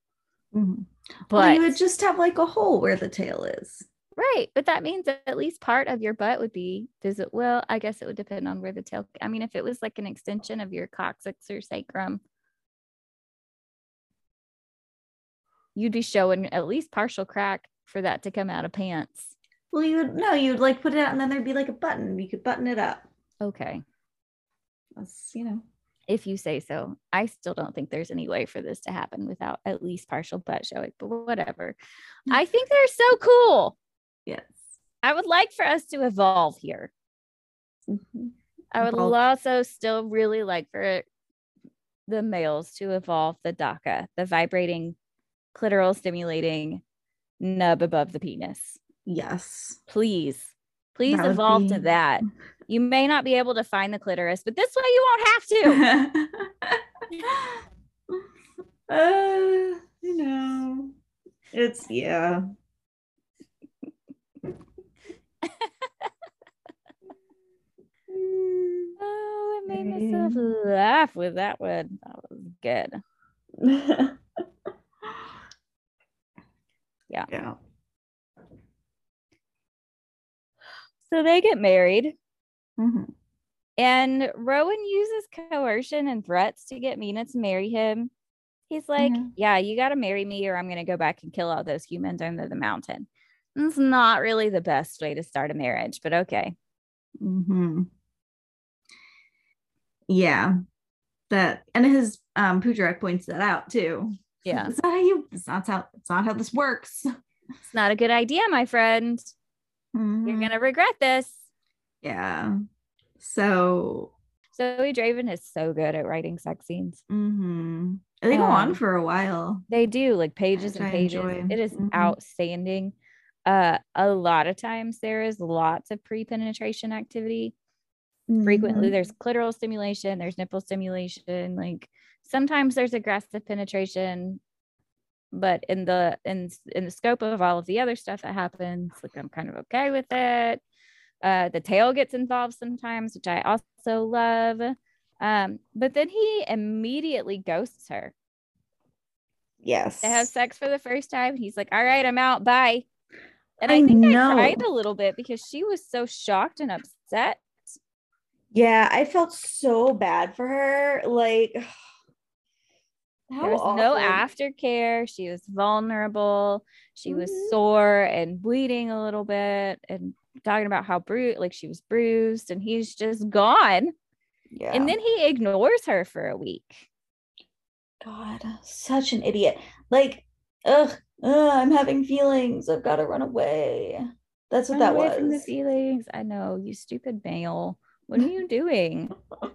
Mhm. But well, you would just have like a hole where the tail is. Right, but that means that at least part of your butt would be does it well, I guess it would depend on where the tail I mean if it was like an extension of your coccyx or sacrum you'd be showing at least partial crack for that to come out of pants. Well, you would no, you'd like put it out and then there'd be like a button. You could button it up. Okay, That's you know. if you say so. I still don't think there's any way for this to happen without at least partial butt showing, but whatever. Mm. I think they're so cool. Yes. I would like for us to evolve here. Mhm. I would Evolve. also still really like for the males to evolve the DACA, the vibrating clitoral stimulating nub above the penis. Yes. Please, please That evolve to that. You may not be able to find the clitoris, but this way you won't have to. uh, you know, it's yeah. Oh, I made myself laugh with that one. That was good. Yeah. Yeah. So they get married. Mhm. And Rowan uses coercion and threats to get Mina to marry him. He's like, Mhm. Yeah, you got to marry me, or I'm going to go back and kill all those humans under the mountain. It's not really the best way to start a marriage, but okay. Mhm. Yeah. That and his um Pujerak points that out too. Yeah. It's not how you it's not how it's not how this works. It's not a good idea, my friend. You're Mhm. going to regret this. Yeah. So Zoe Draven is so good at writing sex scenes. mhm. they go on Um, for a while. They do like pages and pages. It is Mhm. outstanding. Uh, a lot of times there is lots of pre-penetration activity. frequently Mhm. there's clitoral stimulation there's nipple stimulation like sometimes there's aggressive penetration but in the in in the scope of all of the other stuff that happens like i'm kind of okay with it uh the tail gets involved sometimes which i also love Um, but then he immediately ghosts her. Yes. They have sex for the first time. He's like, All right, I'm out. Bye. And I I, think know. I cried a little bit because she was so shocked and upset. Yeah, I felt so bad for her. Like, how there was no awful. aftercare. She was vulnerable. She was Mhm. sore and bleeding a little bit and talking about how bru like she was bruised and he's just gone. Yeah. And then he ignores her for a week. God, such an idiot. Like, ugh, I'm having feelings. I've got to run away. That's what Run that away from the was. feelings. I know, you stupid male. What are you doing?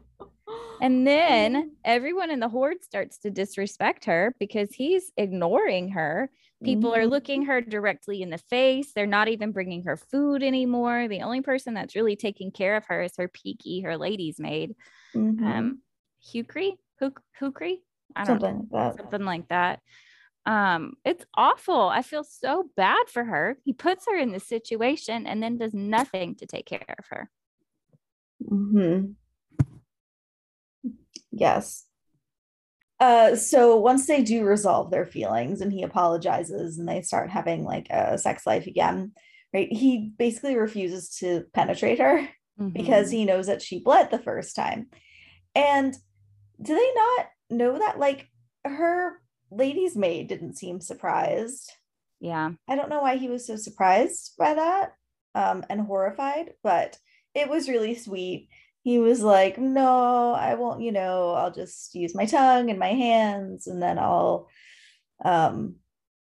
And then everyone in the horde starts to disrespect her because he's ignoring her. People are Mhm. looking her directly in the face. They're not even bringing her food anymore. The only person that's really taking care of her is her peaky, her lady's maid, Mhm. um, Hukri, Huk- Hukri. I don't know, something like that. something like that. Um, it's awful. I feel so bad for her. He puts her in this situation and then does nothing to take care of her. hmm Yes. Uh, so once they do resolve their feelings and he apologizes and they start having like a sex life again, right? He basically refuses to penetrate her because Mhm. he knows that she bled the first time. And do they not know that? Like her lady's maid didn't seem surprised. yeah. I don't know why he was so surprised by that um, and horrified, but it was really sweet. He was like, No, I won't, you know, I'll just use my tongue and my hands and then I'll um,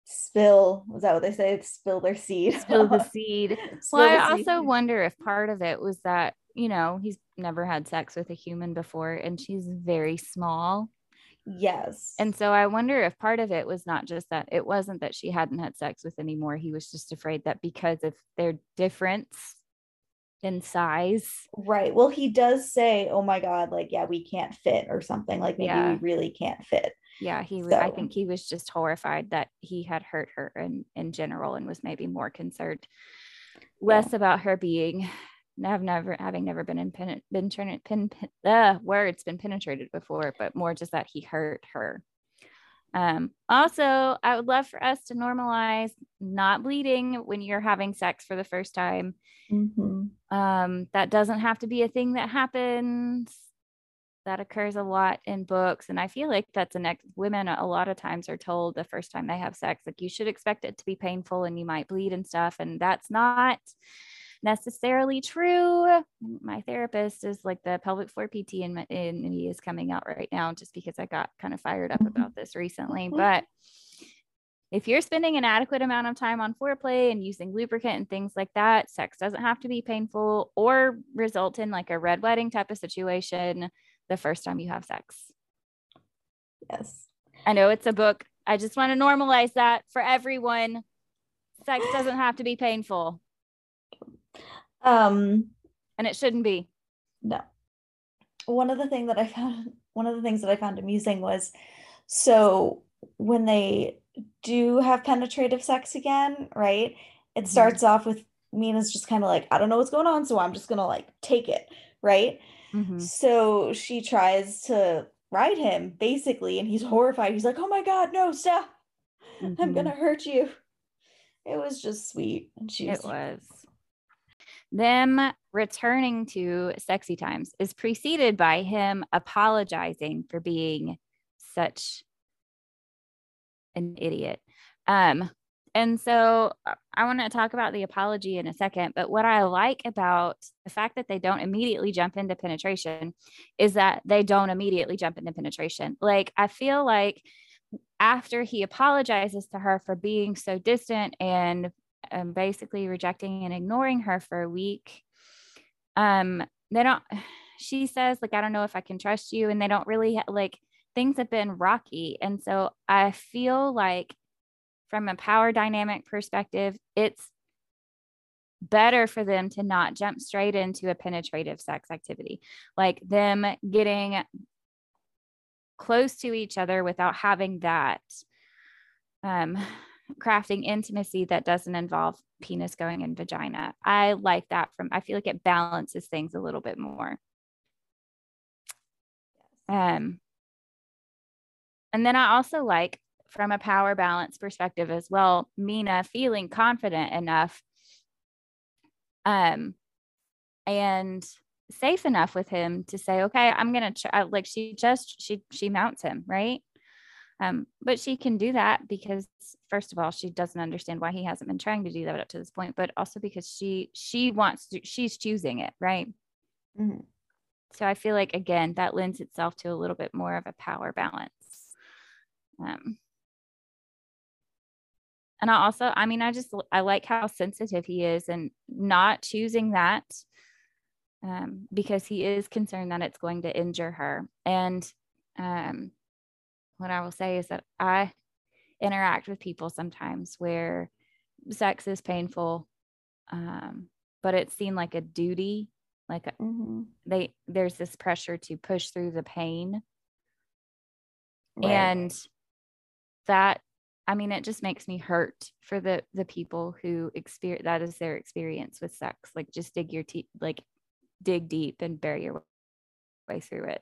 spill. Was that what they say? Spill their seed. Spill the seed. Spill Well, I seed. also wonder if part of it was that, you know, he's never had sex with a human before and she's very small. Yes. And so I wonder if part of it was not just that it wasn't that she hadn't had sex with anymore. He was just afraid that because of their difference in size. right. Well, he does say, Oh my God, like, yeah, we can't fit or something. Like, maybe Yeah. we really can't fit. Yeah, he was I think he was just horrified that he had hurt her in, in general and was maybe more concerned less about her being have never having never been in pen, been turned pin, pin uh words been penetrated before, but more just that he hurt her. Um, also, I would love for us to normalize not bleeding when you're having sex for the first time. Mhm. Um, that doesn't have to be a thing that happens. That occurs a lot in books. And I feel like that's an next. women a lot of times are told the first time they have sex, like you should expect it to be painful and you might bleed and stuff. And that's not necessarily true. My therapist is like the pelvic floor PT in, my- in me is coming out right now just because I got kind of fired up about this recently. Mm-hmm. But if you're spending an adequate amount of time on foreplay and using lubricant and things like that, sex doesn't have to be painful or result in like a red wedding type of situation the first time you have sex. Yes. I know it's a book. I just want to normalize that for everyone. Sex doesn't have to be painful Um, and it shouldn't be. No. One of the thing that I found one of the things that I found amusing was so when they do have penetrative sex again, right? It Mhm. starts off with Mina's just kind of like, I don't know what's going on, so I'm just gonna like take it, right? Mhm. So she tries to ride him basically, and he's horrified. He's like, Oh my god, no, stop. I'm Mhm. gonna hurt you. It was just sweet. And she was It was. Them returning to sexy times is preceded by him apologizing for being such an idiot. Um, and so uh, I want to talk about the apology in a second, but what I like about the fact that they don't immediately jump into penetration is that they don't immediately jump into penetration. Like, I feel like after he apologizes to her for being so distant and um, basically rejecting and ignoring her for a week, um, they don't, she says, like, I don't know if I can trust you. And they don't really like, things have been rocky. And so I feel like from a power dynamic perspective, it's better for them to not jump straight into a penetrative sex activity, like them getting close to each other without having that um, crafting intimacy that doesn't involve penis going in vagina. I like that from, I feel like it balances things a little bit more. Um, and then I also like from a power balance perspective as well, Mina feeling confident enough um and safe enough with him to say, okay, I'm gonna try like she just she she mounts him, right? Um, but she can do that because first of all, she doesn't understand why he hasn't been trying to do that up to this point, but also because she she wants to she's choosing it, right? Mm-hmm. So I feel like again that lends itself to a little bit more of a power balance. Um, and I also, I mean, I just I like how sensitive he is and not choosing that um, because he is concerned that it's going to injure her. And um, what I will say is that I interact with people sometimes where sex is painful, um, but it's seen like a duty like mm-hmm. they there's this pressure to push through the pain right. and that i mean it just makes me hurt for the the people who experience that is their experience with sex like just dig your teeth like dig deep and bury your way through it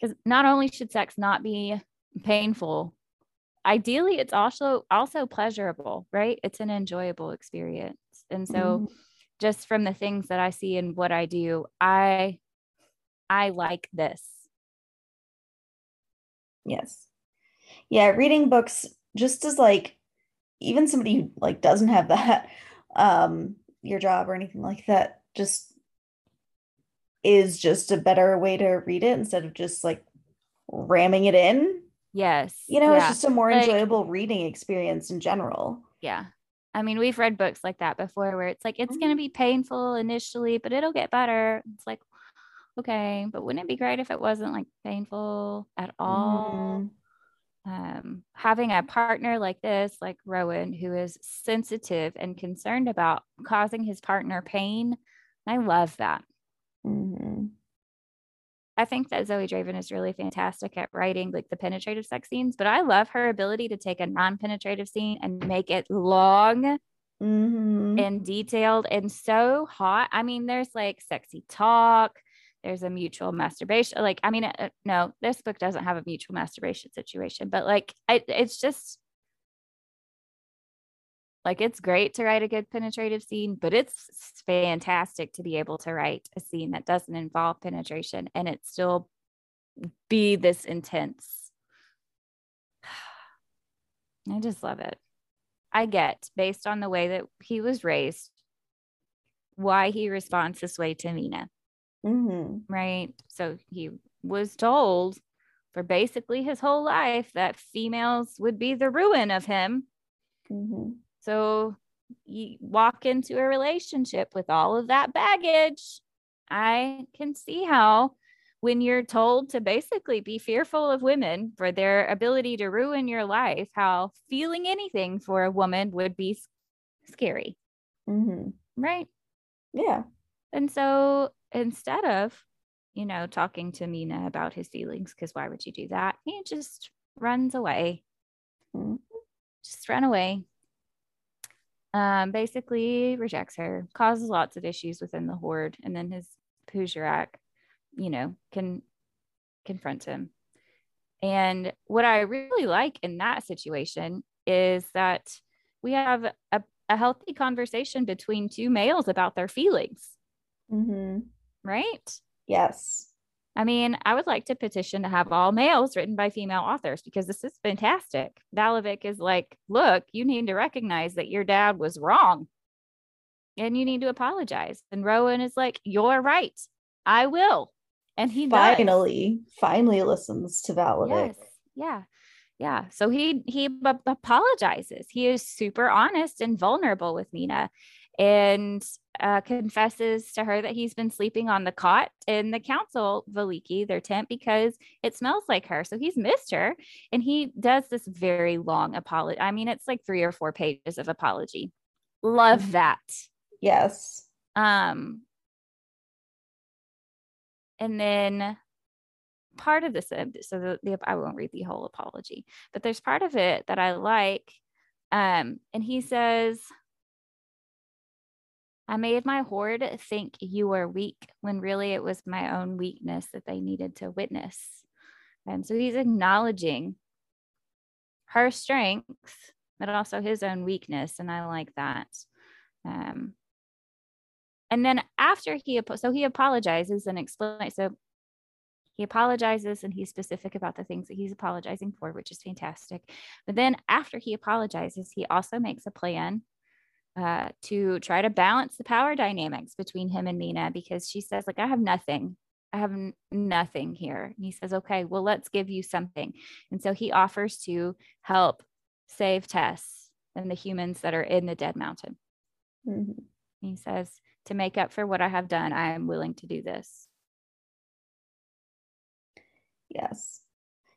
because not only should sex not be painful ideally it's also also pleasurable right it's an enjoyable experience and so mm-hmm just from the things that I see and what I do, I I like this. Yes. Yeah, reading books just as like even somebody who like doesn't have that um your job or anything like that just is just a better way to read it instead of just like ramming it in. Yes. You know, yeah. it's just a more like, enjoyable reading experience in general. Yeah. I mean, we've read books like that before where it's like, it's going to mm-hmm. be painful initially, but it'll get better. It's like, okay, but wouldn't it be great if it wasn't like painful at all? Mm-hmm. Um, having a partner like this, like Rowan, who is sensitive and concerned about causing his partner pain, I love that. Mm-hmm. I think that Zoe Draven is really fantastic at writing like the penetrative sex scenes, but I love her ability to take a non-penetrative scene and make it long mm-hmm. and detailed and so hot. I mean, there's like sexy talk, there's a mutual masturbation. Like, I mean, uh, no, this book doesn't have a mutual masturbation situation, but like, I, it's just like it's great to write a good penetrative scene, but it's fantastic to be able to write a scene that doesn't involve penetration and it still be this intense. I just love it. I get, based on the way that he was raised, why he responds this way to Mina. Mm-hmm. Right. So he was told for basically his whole life that females would be the ruin of him. Mm-hmm. So you walk into a relationship with all of that baggage. I can see how when you're told to basically be fearful of women for their ability to ruin your life, how feeling anything for a woman would be scary. Mm-hmm. Right. Yeah. And so instead of, you know, talking to Mina about his feelings, because why would you do that? He just runs away. Mm-hmm. Just run away um, basically rejects her, causes lots of issues within the horde, and then his Pujerak, you know, can confront him. And what I really like in that situation is that we have a, a healthy conversation between two males about their feelings. Mm-hmm. Right? Yes. I mean, I would like to petition to have all males written by female authors because this is fantastic. Dalovic is like, look, you need to recognize that your dad was wrong and you need to apologize. And Rowan is like, you're right. I will. And he finally, does. finally listens to Dalovic. Yes. Yeah. Yeah. So he he b- apologizes. He is super honest and vulnerable with Mina and uh, confesses to her that he's been sleeping on the cot in the council Veliky, their tent, because it smells like her. So he's missed her. And he does this very long apology. I mean, it's like three or four pages of apology. Love mm-hmm. that. Yes. Um, and then part of this, so the, the I won't read the whole apology, but there's part of it that I like. Um, and he says, I made my horde think you were weak when really it was my own weakness that they needed to witness. And so he's acknowledging her strength, but also his own weakness. And I like that. Um, and then after he, so he apologizes and explains. So he apologizes and he's specific about the things that he's apologizing for, which is fantastic. But then after he apologizes, he also makes a plan uh, to try to balance the power dynamics between him and Mina because she says, like, I have nothing. I have n- nothing here. And he says, okay, well, let's give you something. And so he offers to help save Tess and the humans that are in the dead mountain. Mm-hmm. He says, to make up for what I have done, I am willing to do this. Yes.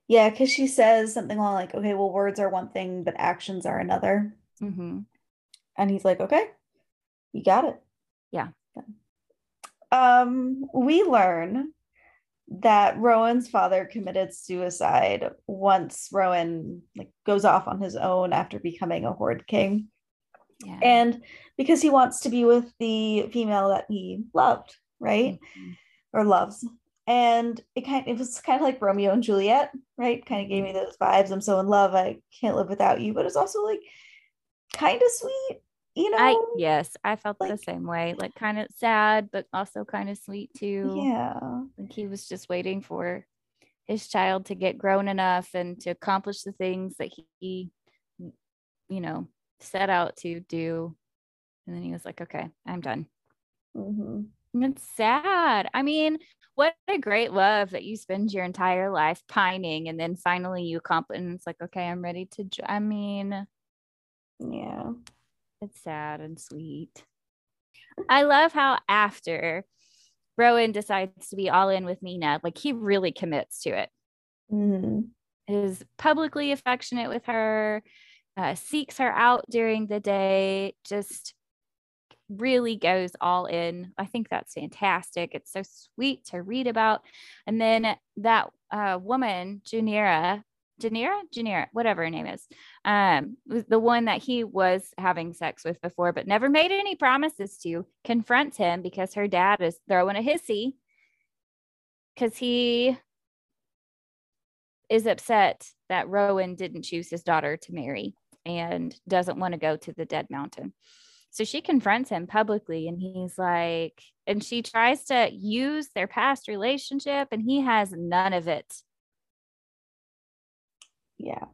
Yeah, because she says something along like, okay, well, words are one thing, but actions are another. Mm-hmm. And he's like, okay, you got it. Yeah. Um, we learn that Rowan's father committed suicide once Rowan like goes off on his own after becoming a horde king. Yeah. And because he wants to be with the female that he loved, right? Mm-hmm. Or loves and it kind it was kind of like Romeo and Juliet, right? Kind of gave me those vibes. I'm so in love, I can't live without you. But it's also like kind of sweet, you know. I yes, I felt like, the same way. Like kind of sad, but also kind of sweet too. Yeah, like he was just waiting for his child to get grown enough and to accomplish the things that he, you know, set out to do. And then he was like, "Okay, I'm done." Mm-hmm. it's sad. I mean, what a great love that you spend your entire life pining and then finally you accomplish and it's like okay i'm ready to jo-. i mean yeah it's sad and sweet i love how after rowan decides to be all in with mina like he really commits to it mm-hmm. is publicly affectionate with her uh, seeks her out during the day just really goes all in. I think that's fantastic. It's so sweet to read about. And then that uh, woman, Janira, Janira, Janira, whatever her name is, um, was the one that he was having sex with before, but never made any promises to, confront him because her dad is throwing a hissy because he is upset that Rowan didn't choose his daughter to marry and doesn't want to go to the dead mountain. So she confronts him publicly and he's like, and she tries to use their past relationship and he has none of it. Yeah.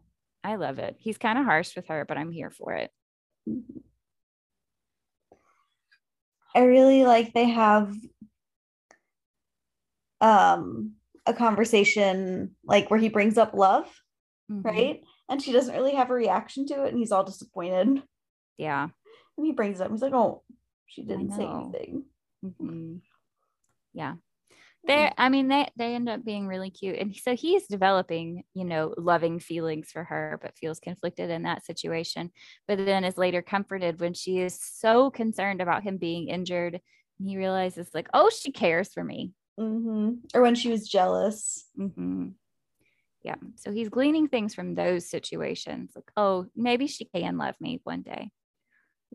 I love it. He's kind of harsh with her, but I'm here for it. Mm-hmm. I really like they have um a conversation like where he brings up love, mm-hmm. right? And she doesn't really have a reaction to it and he's all disappointed. Yeah. And he brings it up. He's like, oh, she didn't say anything. Mm-hmm. Yeah. They, I mean, they they end up being really cute, and so he's developing, you know, loving feelings for her, but feels conflicted in that situation. But then is later comforted when she is so concerned about him being injured, and he realizes, like, oh, she cares for me. Mm-hmm. Or when she was jealous. Mm-hmm. Yeah. So he's gleaning things from those situations, like, oh, maybe she can love me one day.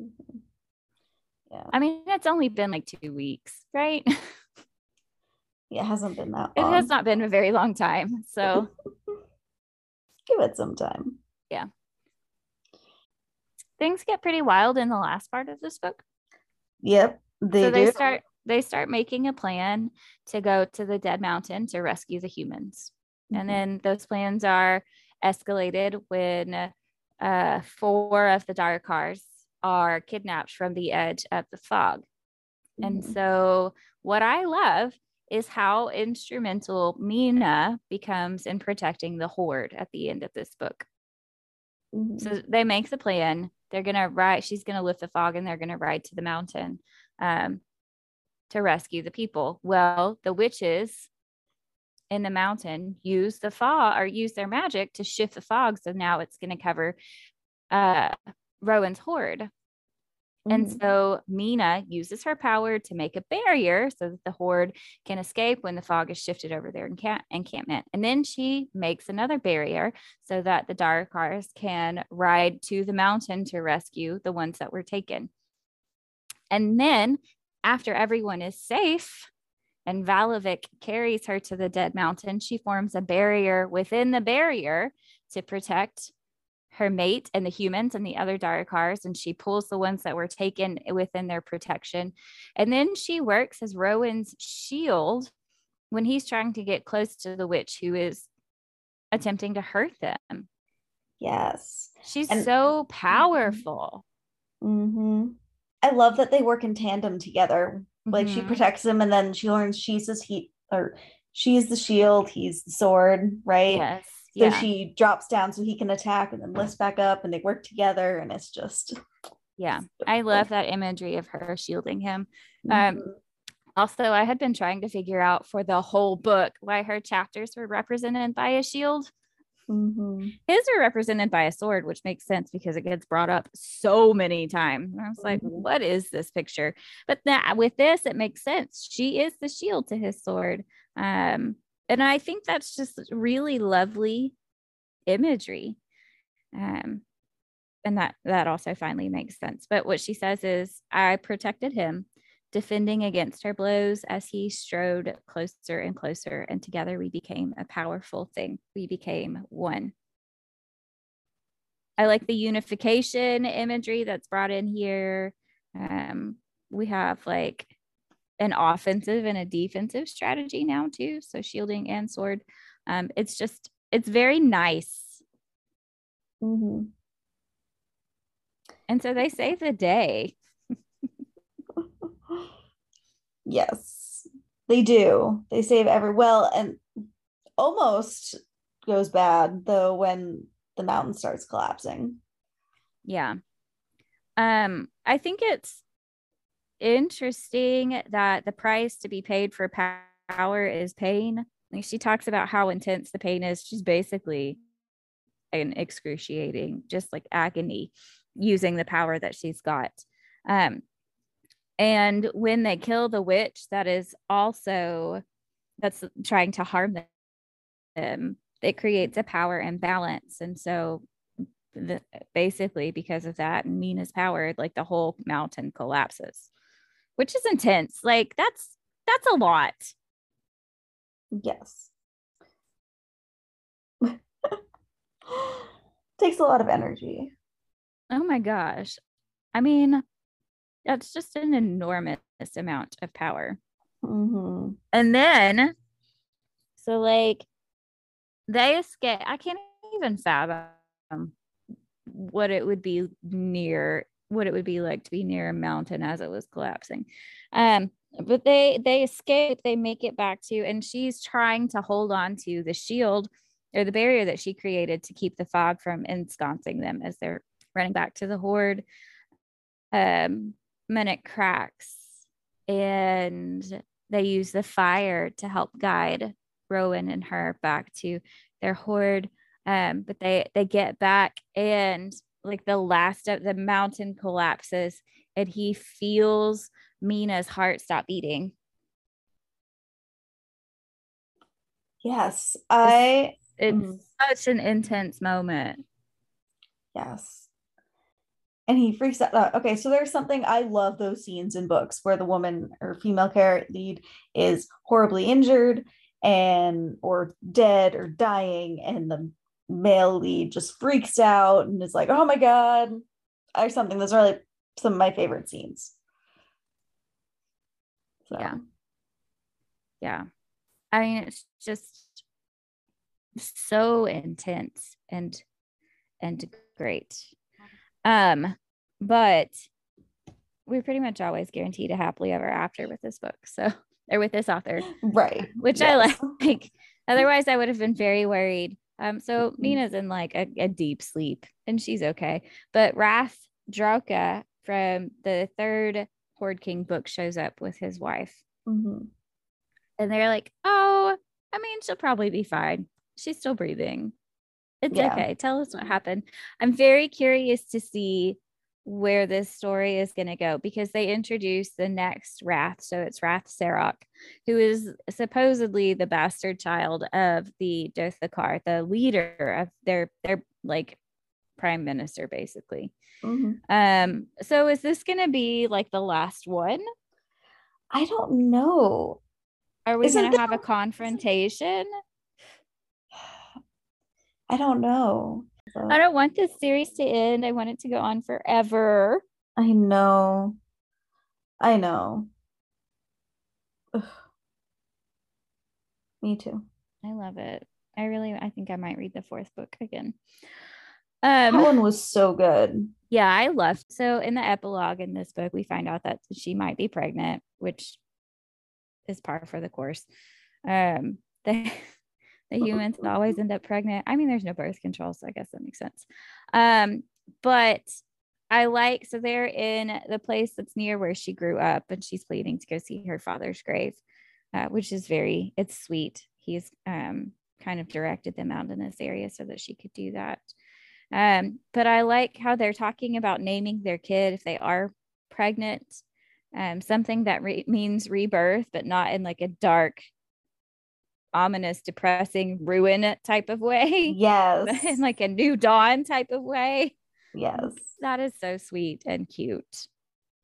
Mm-hmm. Yeah. I mean, it's only been like two weeks, right? It hasn't been that long. It has not been a very long time. So give it some time. Yeah. Things get pretty wild in the last part of this book. Yep. They so they do. start they start making a plan to go to the dead mountain to rescue the humans. Mm-hmm. And then those plans are escalated when uh, four of the Darakars are kidnapped from the edge of the fog. Mm-hmm. And so, what I love is how instrumental Mina becomes in protecting the horde at the end of this book. Mm-hmm. So, they make the plan. They're going to ride, she's going to lift the fog and they're going to ride to the mountain um, to rescue the people. Well, the witches in the mountain use the fog or use their magic to shift the fog. So now it's going to cover uh, Rowan's horde. Mm-hmm. And so Mina uses her power to make a barrier so that the horde can escape when the fog is shifted over their encamp- encampment. And then she makes another barrier so that the Darakars can ride to the mountain to rescue the ones that were taken. And then after everyone is safe and Valavik carries her to the dead mountain. She forms a barrier within the barrier to protect her mate and the humans and the other Darikars, and she pulls the ones that were taken within their protection. And then she works as Rowan's shield when he's trying to get close to the witch who is attempting to hurt them. Yes. She's and, so powerful. Mm-hmm. I love that they work in tandem together. Like mm-hmm. she protects him and then she learns she's his heat or she's the shield, he's the sword, right? Yes. So yeah. she drops down so he can attack and then lifts back up and they work together and it's just yeah. I love that imagery of her shielding him. Um, mm-hmm. Um also I had been trying to figure out for the whole book why her chapters were represented by a shield. Mm-hmm. His are represented by a sword, which makes sense because it gets brought up so many times. I was like, mm-hmm. what is this picture? But that with this, it makes sense. She is the shield to his sword. Um, and I think that's just really lovely imagery. Um, and that that also finally makes sense. But what she says is, I protected him defending against her blows as he strode closer and closer, and together we became a powerful thing. We became one. I like the unification imagery that's brought in here. Um, we have like an offensive and a defensive strategy now too. So shielding and sword. Um, it's just it's very nice. Mm-hmm. And so they save the day. Yes, they do. They save every well and almost goes bad though when the mountain starts collapsing. Yeah. Um, I think it's interesting that the price to be paid for power is pain. Like she talks about how intense the pain is. She's basically an excruciating, just like agony using the power that she's got. Um, and when they kill the witch that is also that's trying to harm them it creates a power imbalance and so the, basically because of that mina's power like the whole mountain collapses which is intense like that's that's a lot yes takes a lot of energy oh my gosh i mean that's just an enormous amount of power. Mm-hmm. And then, so like they escape. I can't even fathom what it would be near, what it would be like to be near a mountain as it was collapsing. Um, but they they escape. They make it back to, and she's trying to hold on to the shield or the barrier that she created to keep the fog from ensconcing them as they're running back to the horde. Um, minute cracks and they use the fire to help guide Rowan and her back to their horde. Um, but they they get back and like the last of the mountain collapses and he feels Mina's heart stop beating. Yes, I. It's, it's mm. such an intense moment. Yes and he freaks out. Okay, so there's something I love those scenes in books where the woman or female character lead is horribly injured and or dead or dying, and the male lead just freaks out and is like, "Oh my god!" Or something. Those are like some of my favorite scenes. So. Yeah, yeah. I mean, it's just so intense and and great. Um, but we're pretty much always guaranteed a happily ever after with this book. So or with this author. Right. Which yes. I like. Otherwise I would have been very worried. Um, so mm-hmm. Mina's in like a, a, deep sleep and she's okay. But Rath Drokka from the third Horde King book shows up with his wife. Mm-hmm. And they're like, oh, I mean, she'll probably be fine. She's still breathing. It's yeah. okay. Tell us what happened. I'm very curious to see where this story is going to go because they introduce the next Wrath. So it's Rath Sarok, who is supposedly the bastard child of the Dothikkar, the leader of their their like prime minister, basically. Mm-hmm. Um, so is this going to be like the last one? I don't know. Are we going to have a confrontation? I don't know. I don't want this series to end. I want it to go on forever. I know. I know. Ugh. Me too. I love it. I really, I think I might read the fourth book again. That Um, one was so good. yeah, I love. So in the epilogue in this book, we find out that she might be pregnant, which is par for the course. Um, the humans always end up pregnant. I mean, there's no birth control, so I guess that makes sense. Um, but I like so they're in the place that's near where she grew up, and she's pleading to go see her father's grave, uh, which is very it's sweet. He's um kind of directed them out in this area so that she could do that. Um, but I like how they're talking about naming their kid if they are pregnant, um, something that re- means rebirth, but not in like a dark, ominous, depressing ruin type of way, Yes. in like a new dawn type of way. yes. That is so sweet and cute.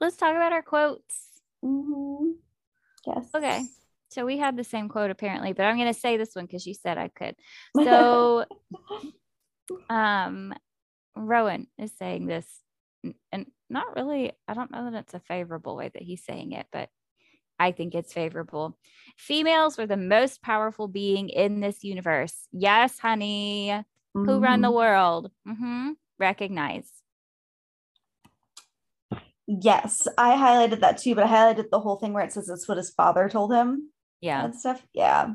Let's talk about our quotes. hmm Yes. Okay. So we had the same quote apparently, but I'm going to say this one because you said I could. So um rowan is saying this and not really i don't know that it's a favorable way that he's saying it but i think it's favorable females were the most powerful being in this universe yes honey who run the Mhm. world hmm recognize Yes, I highlighted that too, but I highlighted the whole thing where it says it's what his father told him yeah and stuff. Yeah.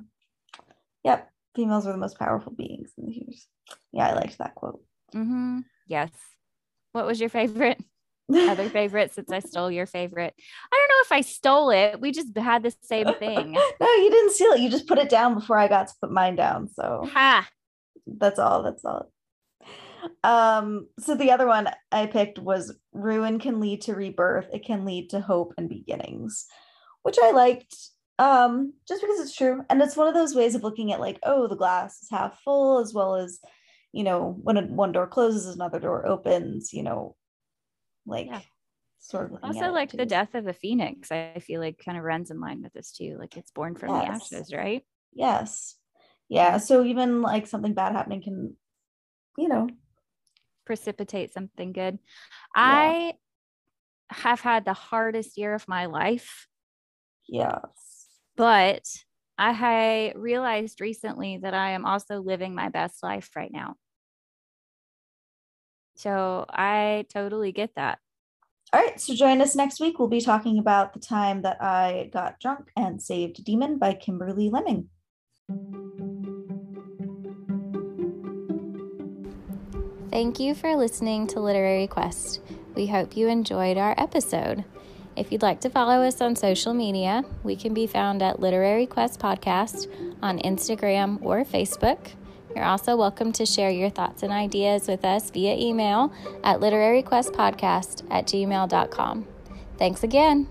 Yep. Females are the most powerful beings in the universe. Yeah, I liked that quote. Mm-hmm. yes what was your favorite other favorite since i stole your favorite i don't know if i stole it we just had the same thing no, you didn't steal it. You just put it down before I got to put mine down. So ha that's all. That's all. Um, so the other one I picked was ruin can lead to rebirth, it can lead to hope and beginnings, which I liked um just because it's true. And it's one of those ways of looking at like, oh, the glass is half full, as well as you know, when a, one door closes, another door opens, you know, like Yeah. sort of also like the death of a phoenix i feel like kind of runs in line with this too like it's born from the ashes right Yes. Yeah. So even like something bad happening can, you know, precipitate something good Yeah. i have had the hardest year of my life yes. but i realized recently that i am also living my best life right now so i totally get that All right, so join us next week. We'll be talking about the time that I got drunk and saved a demon by Kimberly Lemming. Thank you for listening to Literary Quest. We hope you enjoyed our episode. If you'd like to follow us on social media, we can be found at Literary Quest Podcast on Instagram or Facebook. You're also welcome to share your thoughts and ideas with us via email at literaryquestpodcast at gmail.com. Thanks again.